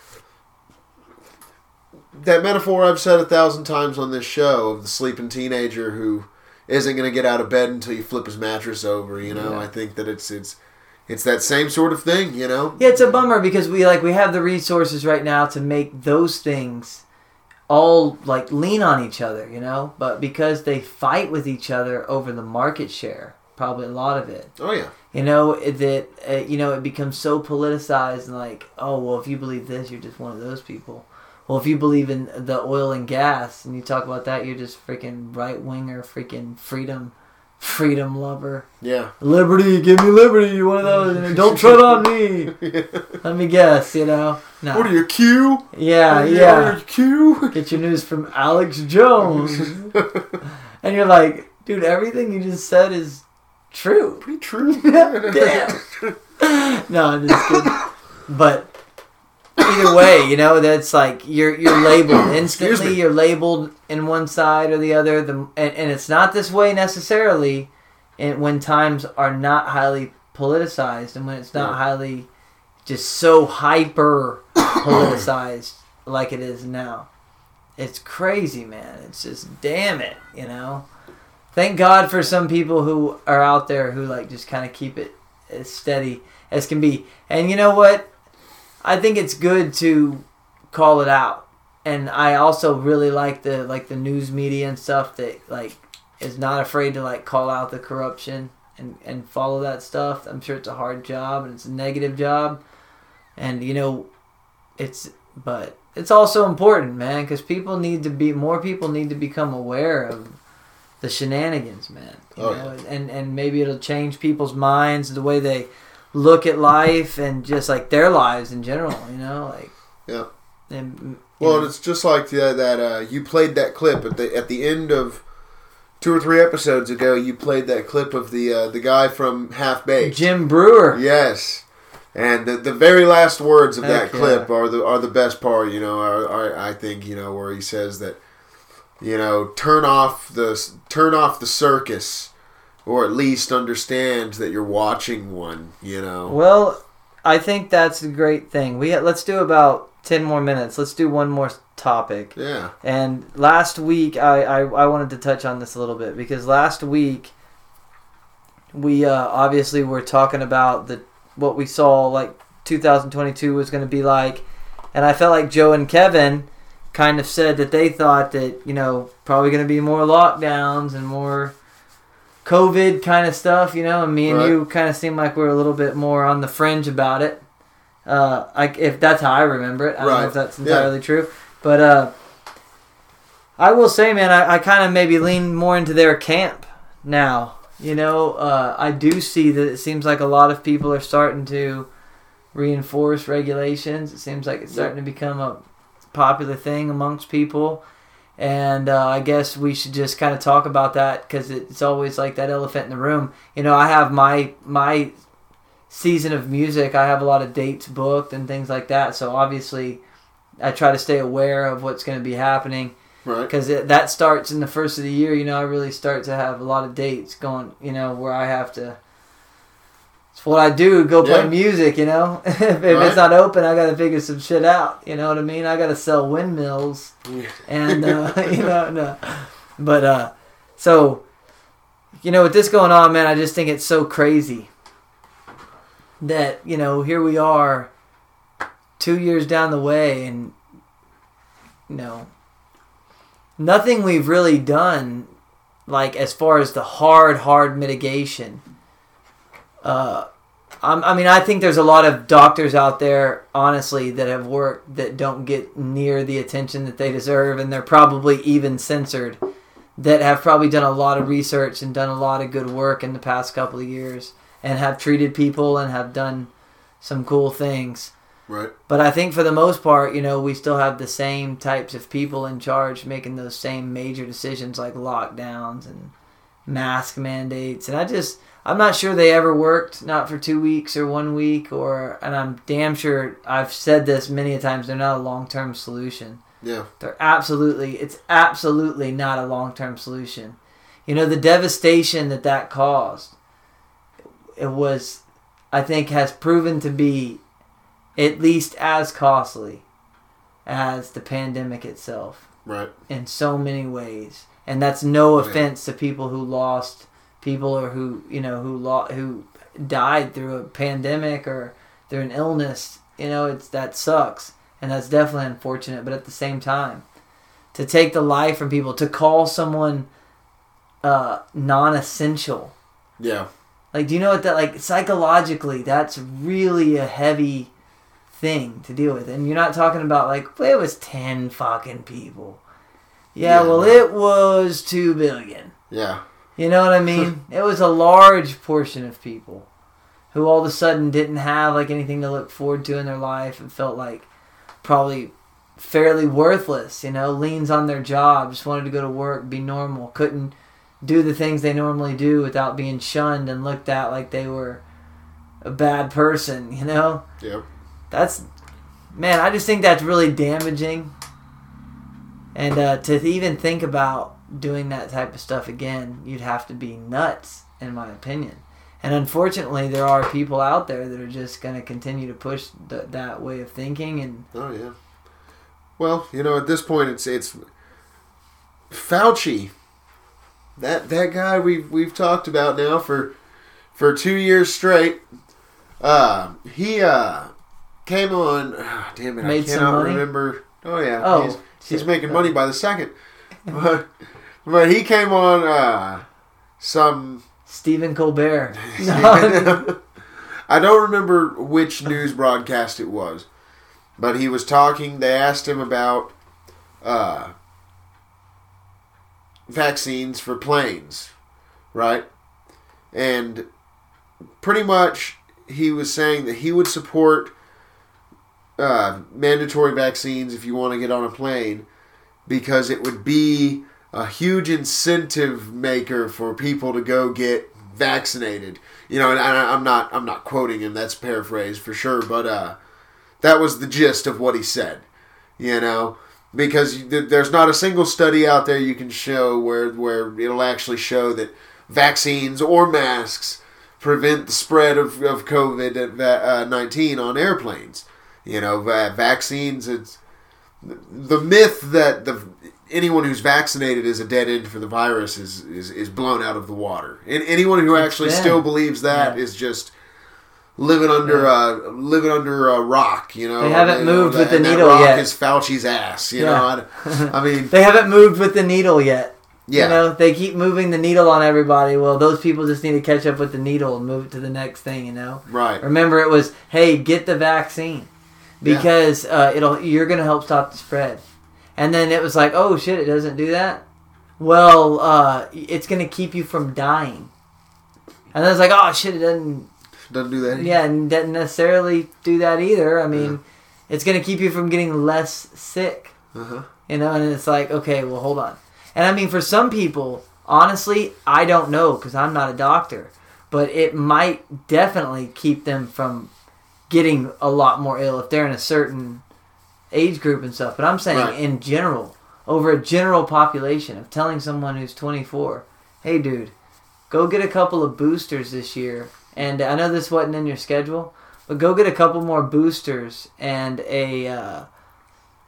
that metaphor I've said a thousand times on this show of the sleeping teenager who isn't going to get out of bed until you flip his mattress over. You know, Yeah. I think that it's it's it's that same sort of thing. You know, Yeah, it's a bummer because we like we have the resources right now to make those things all like lean on each other, you know. But because they fight with each other over the market share, probably a lot of it, oh yeah, you know, it- that uh, you know it becomes so politicized and like, oh well, if you believe this, you're just one of those people. Well, if you believe in the oil and gas and you talk about that, you're just freaking right winger, freaking freedom, freedom lover. yeah. Liberty, give me liberty. You're one of those. Don't tread on me. Let me guess, you know. No. What are you, Q? Yeah, you- yeah. are you Q? Get your news from Alex Jones. and you're like, dude, everything you just said is true. Pretty true. Damn. no, I'm just kidding. But either way, you know, that's like you're you're labeled instantly. You're labeled in one side or the other. The and, and it's not this way necessarily. And when times are not highly politicized, and when it's not Yeah. highly, just so hyper politicized like it is now, it's crazy, man. It's just damn it, you know. Thank God for some people who are out there who like just kind of keep it as steady as can be. And you know what? I think it's good to call it out. And I also really like the like the news media and stuff that like is not afraid to like call out the corruption and and follow that stuff. I'm sure it's a hard job and it's a negative job. And you know it's but it's also important, man, cuz people need to be more people need to become aware of the shenanigans, man. You Oh, know, and and maybe it'll change people's minds, the way they look at life, and just like their lives in general. You know, like Yeah. And, Well, know, it's just like the, that uh, you played that clip at the at the end of two or three episodes ago. You played that clip of the uh, the guy from Half Baked. Jim Breuer. Yes, and the, the very last words of that Heck yeah. clip are the are the best part. You know, are, are, I think you know where he says that you know, turn off the turn off the circus, or at least understand that you're watching one. You know. Well, I think that's a great thing. We let's do about ten more minutes. Let's do one more topic. Yeah. And last week, I, I, I wanted to touch on this a little bit because last week we uh, obviously were talking about the what we saw like 2022 was going to be like, and I felt like Joe and Kevin kind of said that they thought that you know probably going to be more lockdowns and more COVID kind of stuff, you know, and me and Right. you kind of seem like we are a little bit more on the fringe about it. Uh, like if that's how I remember it, I don't know if that's Yeah. entirely true, but uh, I will say, man, I, I kind of maybe lean more into their camp now. You know, uh, I do see that it seems like a lot of people are starting to reinforce regulations. It seems like it's starting to become a popular thing amongst people. And uh, I guess we should just kind of talk about that because it's always like that elephant in the room. You know, I have my my season of music. I have a lot of dates booked and things like that. So obviously, I try to stay aware of what's going to be happening Right. because that starts in the first of the year. You know, I really start to have a lot of dates going. You know, where I have to. It's what I do. Go play Yeah. music. You know, if, if Right. it's not open, I got to figure some shit out. You know what I mean? I got to sell windmills and uh, you know, no. But uh, so you know, with this going on, man, I just think it's so crazy that you know here we are, two years down the way, and you know, nothing we've really done, like as far as the hard, hard mitigation. Uh, I'm, I mean, I think there's a lot of doctors out there, honestly, that have worked that don't get near the attention that they deserve, and they're probably even censored. That have probably done a lot of research and done a lot of good work in the past couple of years, and have treated people and have done some cool things. Right. But I think for the most part, you know, we still have the same types of people in charge making those same major decisions like lockdowns and mask mandates. And I just, I'm not sure they ever worked, not for two weeks or one week, or, and I'm damn sure I've said this many a times, they're not a long term solution. Yeah. They're absolutely, it's absolutely not a long term solution. You know, the devastation that that caused, it was, I think, has proven to be at least as costly as the pandemic itself Right. in so many ways. And that's no Yeah. offense to people who lost people or who, you know, who lo- who died through a pandemic or through an illness. You know, it's that sucks. And that's definitely unfortunate, but at the same time, to take the life from people, to call someone uh, non-essential. Yeah. Like, do you know what that like psychologically? That's really a heavy thing to deal with, and you're not talking about like well, it was ten fucking people. Yeah, Yeah, well, no. it was two billion. Yeah. You know what I mean? it was a large portion of people who all of a sudden didn't have like anything to look forward to in their life and felt like probably fairly worthless. You know, leans on their job, just wanted to go to work, be normal, couldn't do the things they normally do without being shunned and looked at like they were a bad person. You know, Yep. that's man. I just think that's really damaging. And uh, to even think about doing that type of stuff again, you'd have to be nuts, in my opinion. And unfortunately, there are people out there that are just going to continue to push th- that way of thinking. And Oh yeah. Well, you know, at this point, it's it's Fauci. That that guy we've we've talked about now for for two years straight. Uh, he uh came on. ah, damn it, Made I cannot remember. Oh yeah. Oh, he's, he's making money by the second. but but he came on uh some Stephen Colbert. No, I don't remember which news broadcast it was, but he was talking. They asked him about uh, vaccines for planes, right? And pretty much he was saying that he would support uh, mandatory vaccines if you want to get on a plane because it would be a huge incentive maker for people to go get vaccinated. You know, and I, I'm not I'm not quoting him. That's paraphrased for sure, but uh, that was the gist of what he said. You know, because there's not a single study out there you can show where where it'll actually show that vaccines or masks prevent the spread of, of COVID uh, nineteen on airplanes. You know, va- vaccines. It's the myth that the anyone who's vaccinated is a dead end for the virus is is, is blown out of the water. And anyone who actually still believes that is Yeah. just living under uh living under a rock. You know, They haven't moved with the needle rock yet. Is Fauci's ass? You Yeah. know, I, I mean, They haven't moved with the needle yet. yeah, You know, they keep moving the needle on everybody. Well, those people just need to catch up with the needle and move it to the next thing. You know. right, Remember, it was hey, get the vaccine Yeah. because uh, it'll you're gonna help stop the spread. And then it was like, oh shit, it doesn't do that. Well, uh, it's gonna keep you from dying. And then it's like, oh shit, it doesn't. doesn't do that. Yeah, and doesn't necessarily do that either. I mean, it's gonna keep you from getting less sick. Uh-huh. You know, and it's like, okay, well, hold on. And I mean, for some people, honestly, I don't know because I'm not a doctor, but it might definitely keep them from getting a lot more ill if they're in a certain age group and stuff. But I'm saying Right. in general, over a general population, of telling someone who's 24, hey, dude, go get a couple of boosters this year. And I know this wasn't in your schedule, but go get a couple more boosters and a. Uh,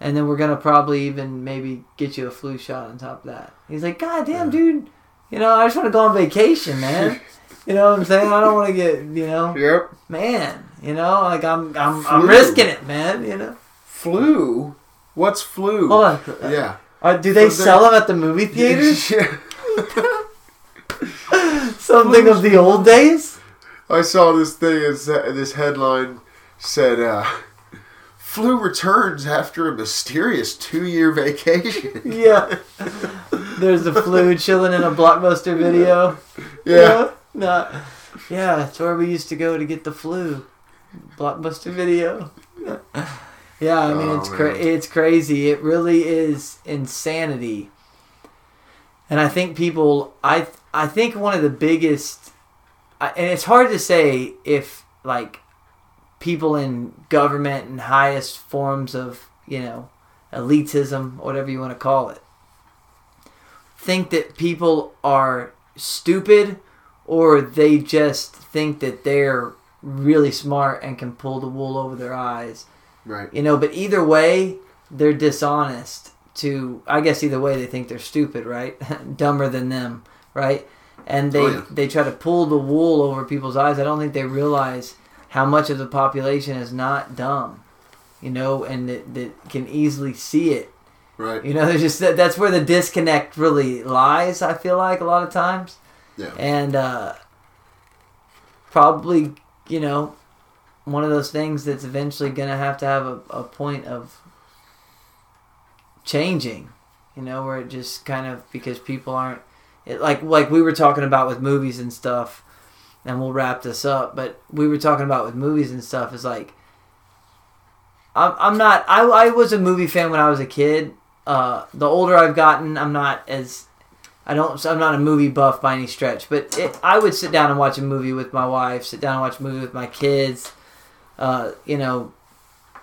and then we're gonna probably even maybe get you a flu shot on top of that. He's like, God damn, dude, you know, I just want to go on vacation, man. you know what I'm saying? I don't want to get, you know, Yep. man. You know, like I'm, I'm, I'm risking it, man. You know. Flu. What's flu? Hold on. Yeah. Uh, do they So sell them at the movie theaters? Yeah. Something of the old days? I saw this thing. This headline said, uh, "Flu returns after a mysterious two-year vacation." Yeah. There's the flu chilling in a blockbuster video. yeah. No. Yeah, it's where we used to go to get the flu. Blockbuster video. Yeah, I mean Oh, it's cra- it's crazy. It really is insanity. And I think people I I think one of the biggest and it's hard to say if like people in government and highest forms of, you know, elitism, whatever you want to call it, think that people are stupid or they just think that they're really smart and can pull the wool over their eyes. Right. You know, but either way, they're dishonest to I guess either way they think they're stupid, right? Dumber than them, right? And they Oh, yeah. they try to pull the wool over people's eyes. I don't think they realize how much of the population is not dumb. You know, and that, that can easily see it Right. you know, there's just that, that's where the disconnect really lies. I feel like a lot of times, Yeah. and uh, probably you know one of those things that's eventually gonna have to have a, a point of changing. You know, where it just kind of because people aren't it, like like we were talking about with movies and stuff, and we'll wrap this up. But we were talking about with movies and stuff is like. I'm, I'm not. I, I was a movie fan when I was a kid, uh, the older I've gotten, I'm not as I don't. I'm not a movie buff by any stretch, but it, I would sit down and watch a movie with my wife, sit down and watch a movie with my kids. Uh, you know,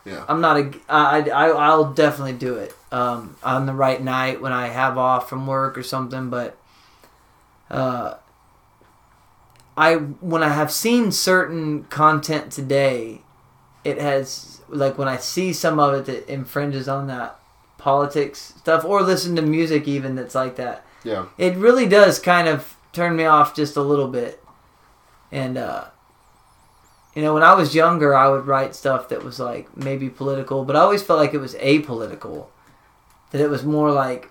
Yeah. I'm not a. I, I I'll definitely do it um, on the right night when I have off from work or something. But uh, I when I have seen certain content today, it has like when I see some of it that infringes on that politics stuff, or listen to music even that's like that. Yeah. It really does kind of turn me off just a little bit, and uh, you know, when I was younger, I would write stuff that was like maybe political, but I always felt like it was apolitical. That it was more like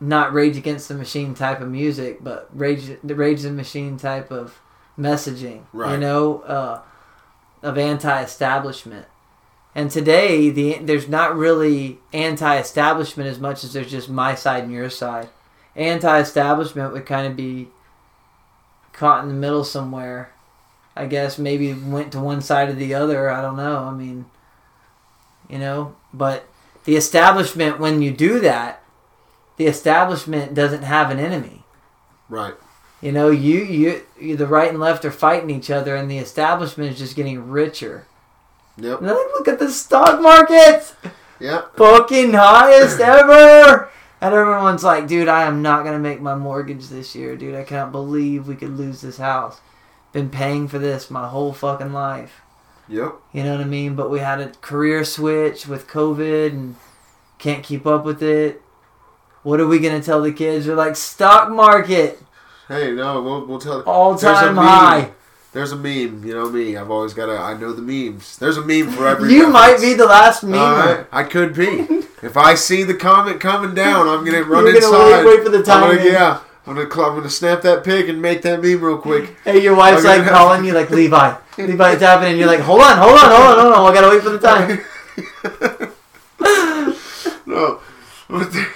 not Rage Against the Machine type of music, but Rage the Rage the Machine type of messaging. Right. You know, uh, of anti-establishment. And today, the there's not really anti-establishment as much as there's just my side and your side. Anti-establishment would kind of be caught in the middle somewhere. I guess maybe went to one side or the other. I don't know. I mean, you know, but the establishment, when you do that, the establishment doesn't have an enemy. Right. You know, you, you, you the right and left are fighting each other, and the establishment is just getting richer. Yep. And like, look at the stock market. Yeah. fucking highest ever. And everyone's like, dude, I am not gonna make my mortgage this year, dude. I cannot believe we could lose this house. Been paying for this my whole fucking life. Yep. You know what I mean? But we had a career switch with COVID and can't keep up with it. What are we gonna tell the kids? They're like stock market Hey, no, we'll, we'll tell. all time meme. high. There's a meme. You know me. I've always got to. I know the memes. There's a meme for every. You might be the last meme. Right, I could be. if I see the comment coming down, I'm gonna run You're gonna inside. wait- wait for the I'm gonna- yeah, I'm gonna I'm gonna snap that pic and make that meme real quick. Hey, your wife's like calling you, like Levi. Levi, it's happening. You're like, hold on, hold on, hold on, hold on. I gotta wait for the time. no, but there-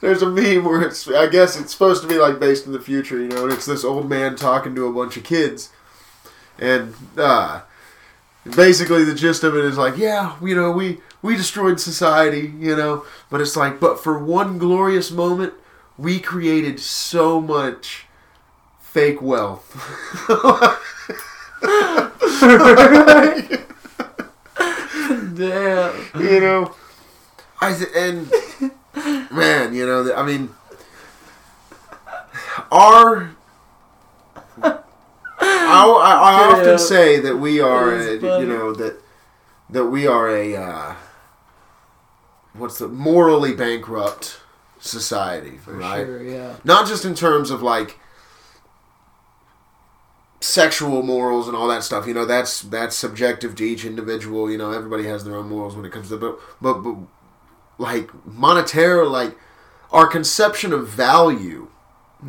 there's a meme where it's. I guess it's supposed to be like based in the future, you know, and it's this old man talking to a bunch of kids, and uh, basically the gist of it is like, yeah, you know, we we destroyed society, you know, but it's like, but for one glorious moment, we created so much fake wealth. Damn. you know, I th- and man, you know, I mean, our. I, I, I often Yeah. say that we are, a, you know, that that we are a uh, what's the morally bankrupt society, For right? sure, yeah. Not just in terms of like sexual morals and all that stuff. You know, that's that's subjective to each individual. You know, everybody has their own morals when it comes to but but, but like monetary, like our conception of value.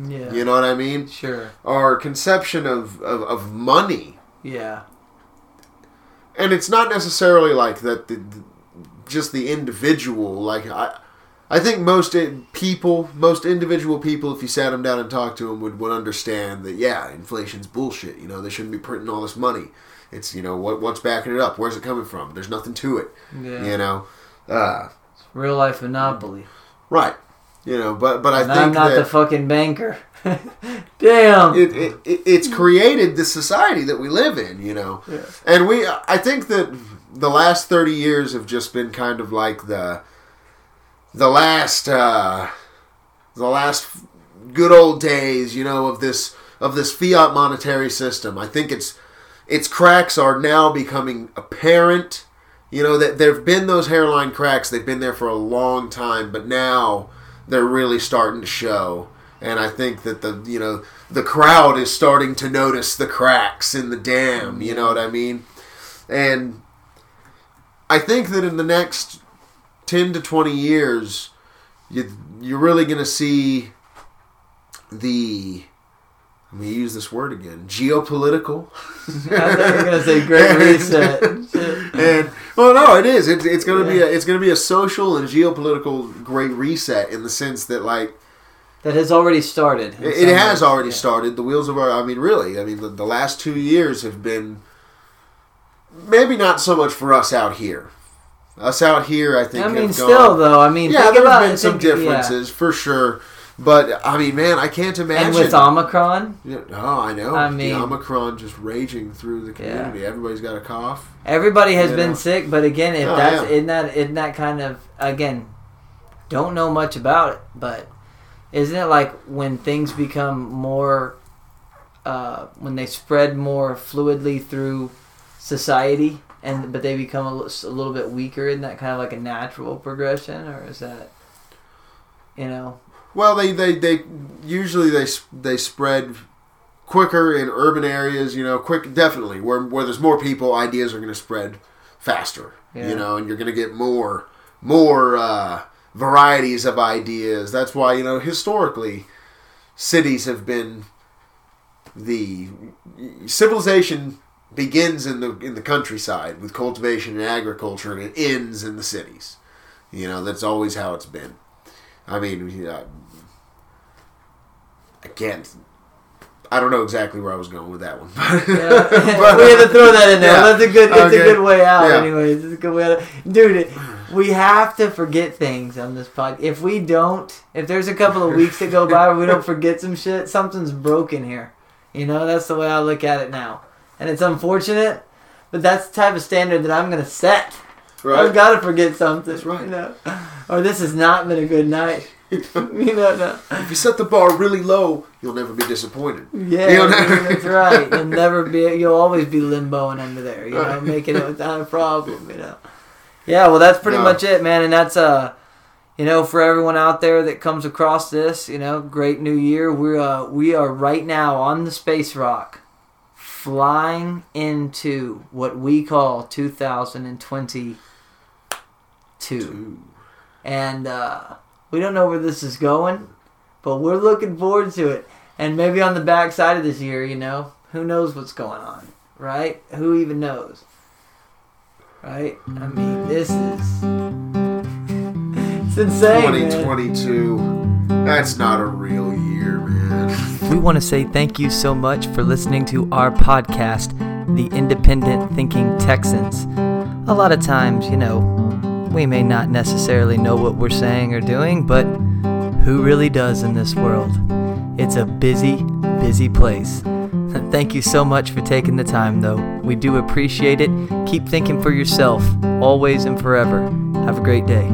Yeah. You know what I mean? Sure. Our conception of, of, of money. Yeah. And it's not necessarily like that. The, the, just the individual. Like I, I think most people, most individual people, if you sat them down and talked to them, would would understand that yeah, inflation's bullshit. You know, they shouldn't be printing all this money. It's you know what what's backing it up. Where's it coming from? There's nothing to it. Yeah. You know, uh, Real life monopoly. right. You know, but but I and think I'm not the fucking banker. Damn. it, it, it it's created the society that we live in. You know. Yeah. And we, I think that the last thirty years have just been kind of like the, the last, uh, the last good old days, you know, of this of this fiat monetary system. I think its its cracks are now becoming apparent. You know that there've been those hairline cracks; they've been there for a long time, but now they're really starting to show. And I think that the you know the crowd is starting to notice the cracks in the dam. You know what I mean? And I think that in the next ten to twenty years, you you're really going to see the. Let me use this word again. Geopolitical. I thought you were gonna say great reset. And well, no, it is. It's, it's gonna be a it's gonna be a social and geopolitical great reset in the sense that like That has already started. it, it has already Yeah. started. The wheels of our I mean, really, I mean, the, the last two years have been maybe not so much for us out here. Us out here, I think. I mean, still gone- though. I mean, yeah, there have been it, some think- yeah. differences for sure. But I mean, man, I can't imagine. And with Omicron, Yeah, oh, I know. I the mean- Omicron just raging through the community. Everybody's got a cough. everybody has been know. sick. But again, if Oh, that's yeah. in that in that kind of again, don't know much about it. But isn't it like when things become more, uh, when they spread more fluidly through society, and but they become a, li- a little bit weaker? Isn't that kind of like a natural progression, or is that, you know? Well, they, they, they usually they they spread quicker in urban areas. You know, quick definitely where where there's more people, ideas are going to spread faster. Yeah. You know, and you're going to get more more uh, varieties of ideas. That's why you know historically cities have been the civilization begins in the in the countryside with cultivation and agriculture, and it ends in the cities. You know, that's always how it's been. I mean, yeah, I can't. I don't know exactly where I was going with that one. Yeah. But- we had to throw that in there. Yeah. That's a good. It's Okay. a good way out. Yeah. Anyways, it's a good way out. Dude, we have to forget things on this pod. If we don't, if there's a couple of weeks that go by where we don't forget some shit, something's broken here. You know, that's the way I look at it now, and it's unfortunate, but that's the type of standard that I'm gonna set. right. I've got to forget something. That's right. You know? Or this has not been a good night. you know, no. If you set the bar really low, you'll never be disappointed. Yeah, You'll never- that's right. You'll never be. You'll always be limboing under there. You know, making it without a problem. You know. Yeah, well, that's pretty No. much it, man. And that's uh, you know, for everyone out there that comes across this, you know, great new year. We're uh, we are right now on the space rock, flying into what we call 2022, Ooh. and uh, we don't know where this is going, but we're looking forward to it. And maybe on the backside of this year, you know, who knows what's going on, right? Who even knows? Right? I mean, this is it's insane. man. 2022. That's not a real year, man. We want to say thank you so much for listening to our podcast, The Independent Thinking Texans. A lot of times, you know, we may not necessarily know what we're saying or doing, but who really does in this world? It's a busy, busy place. Thank you so much for taking the time, though. We do appreciate it. Keep thinking for yourself, always and forever. Have a great day.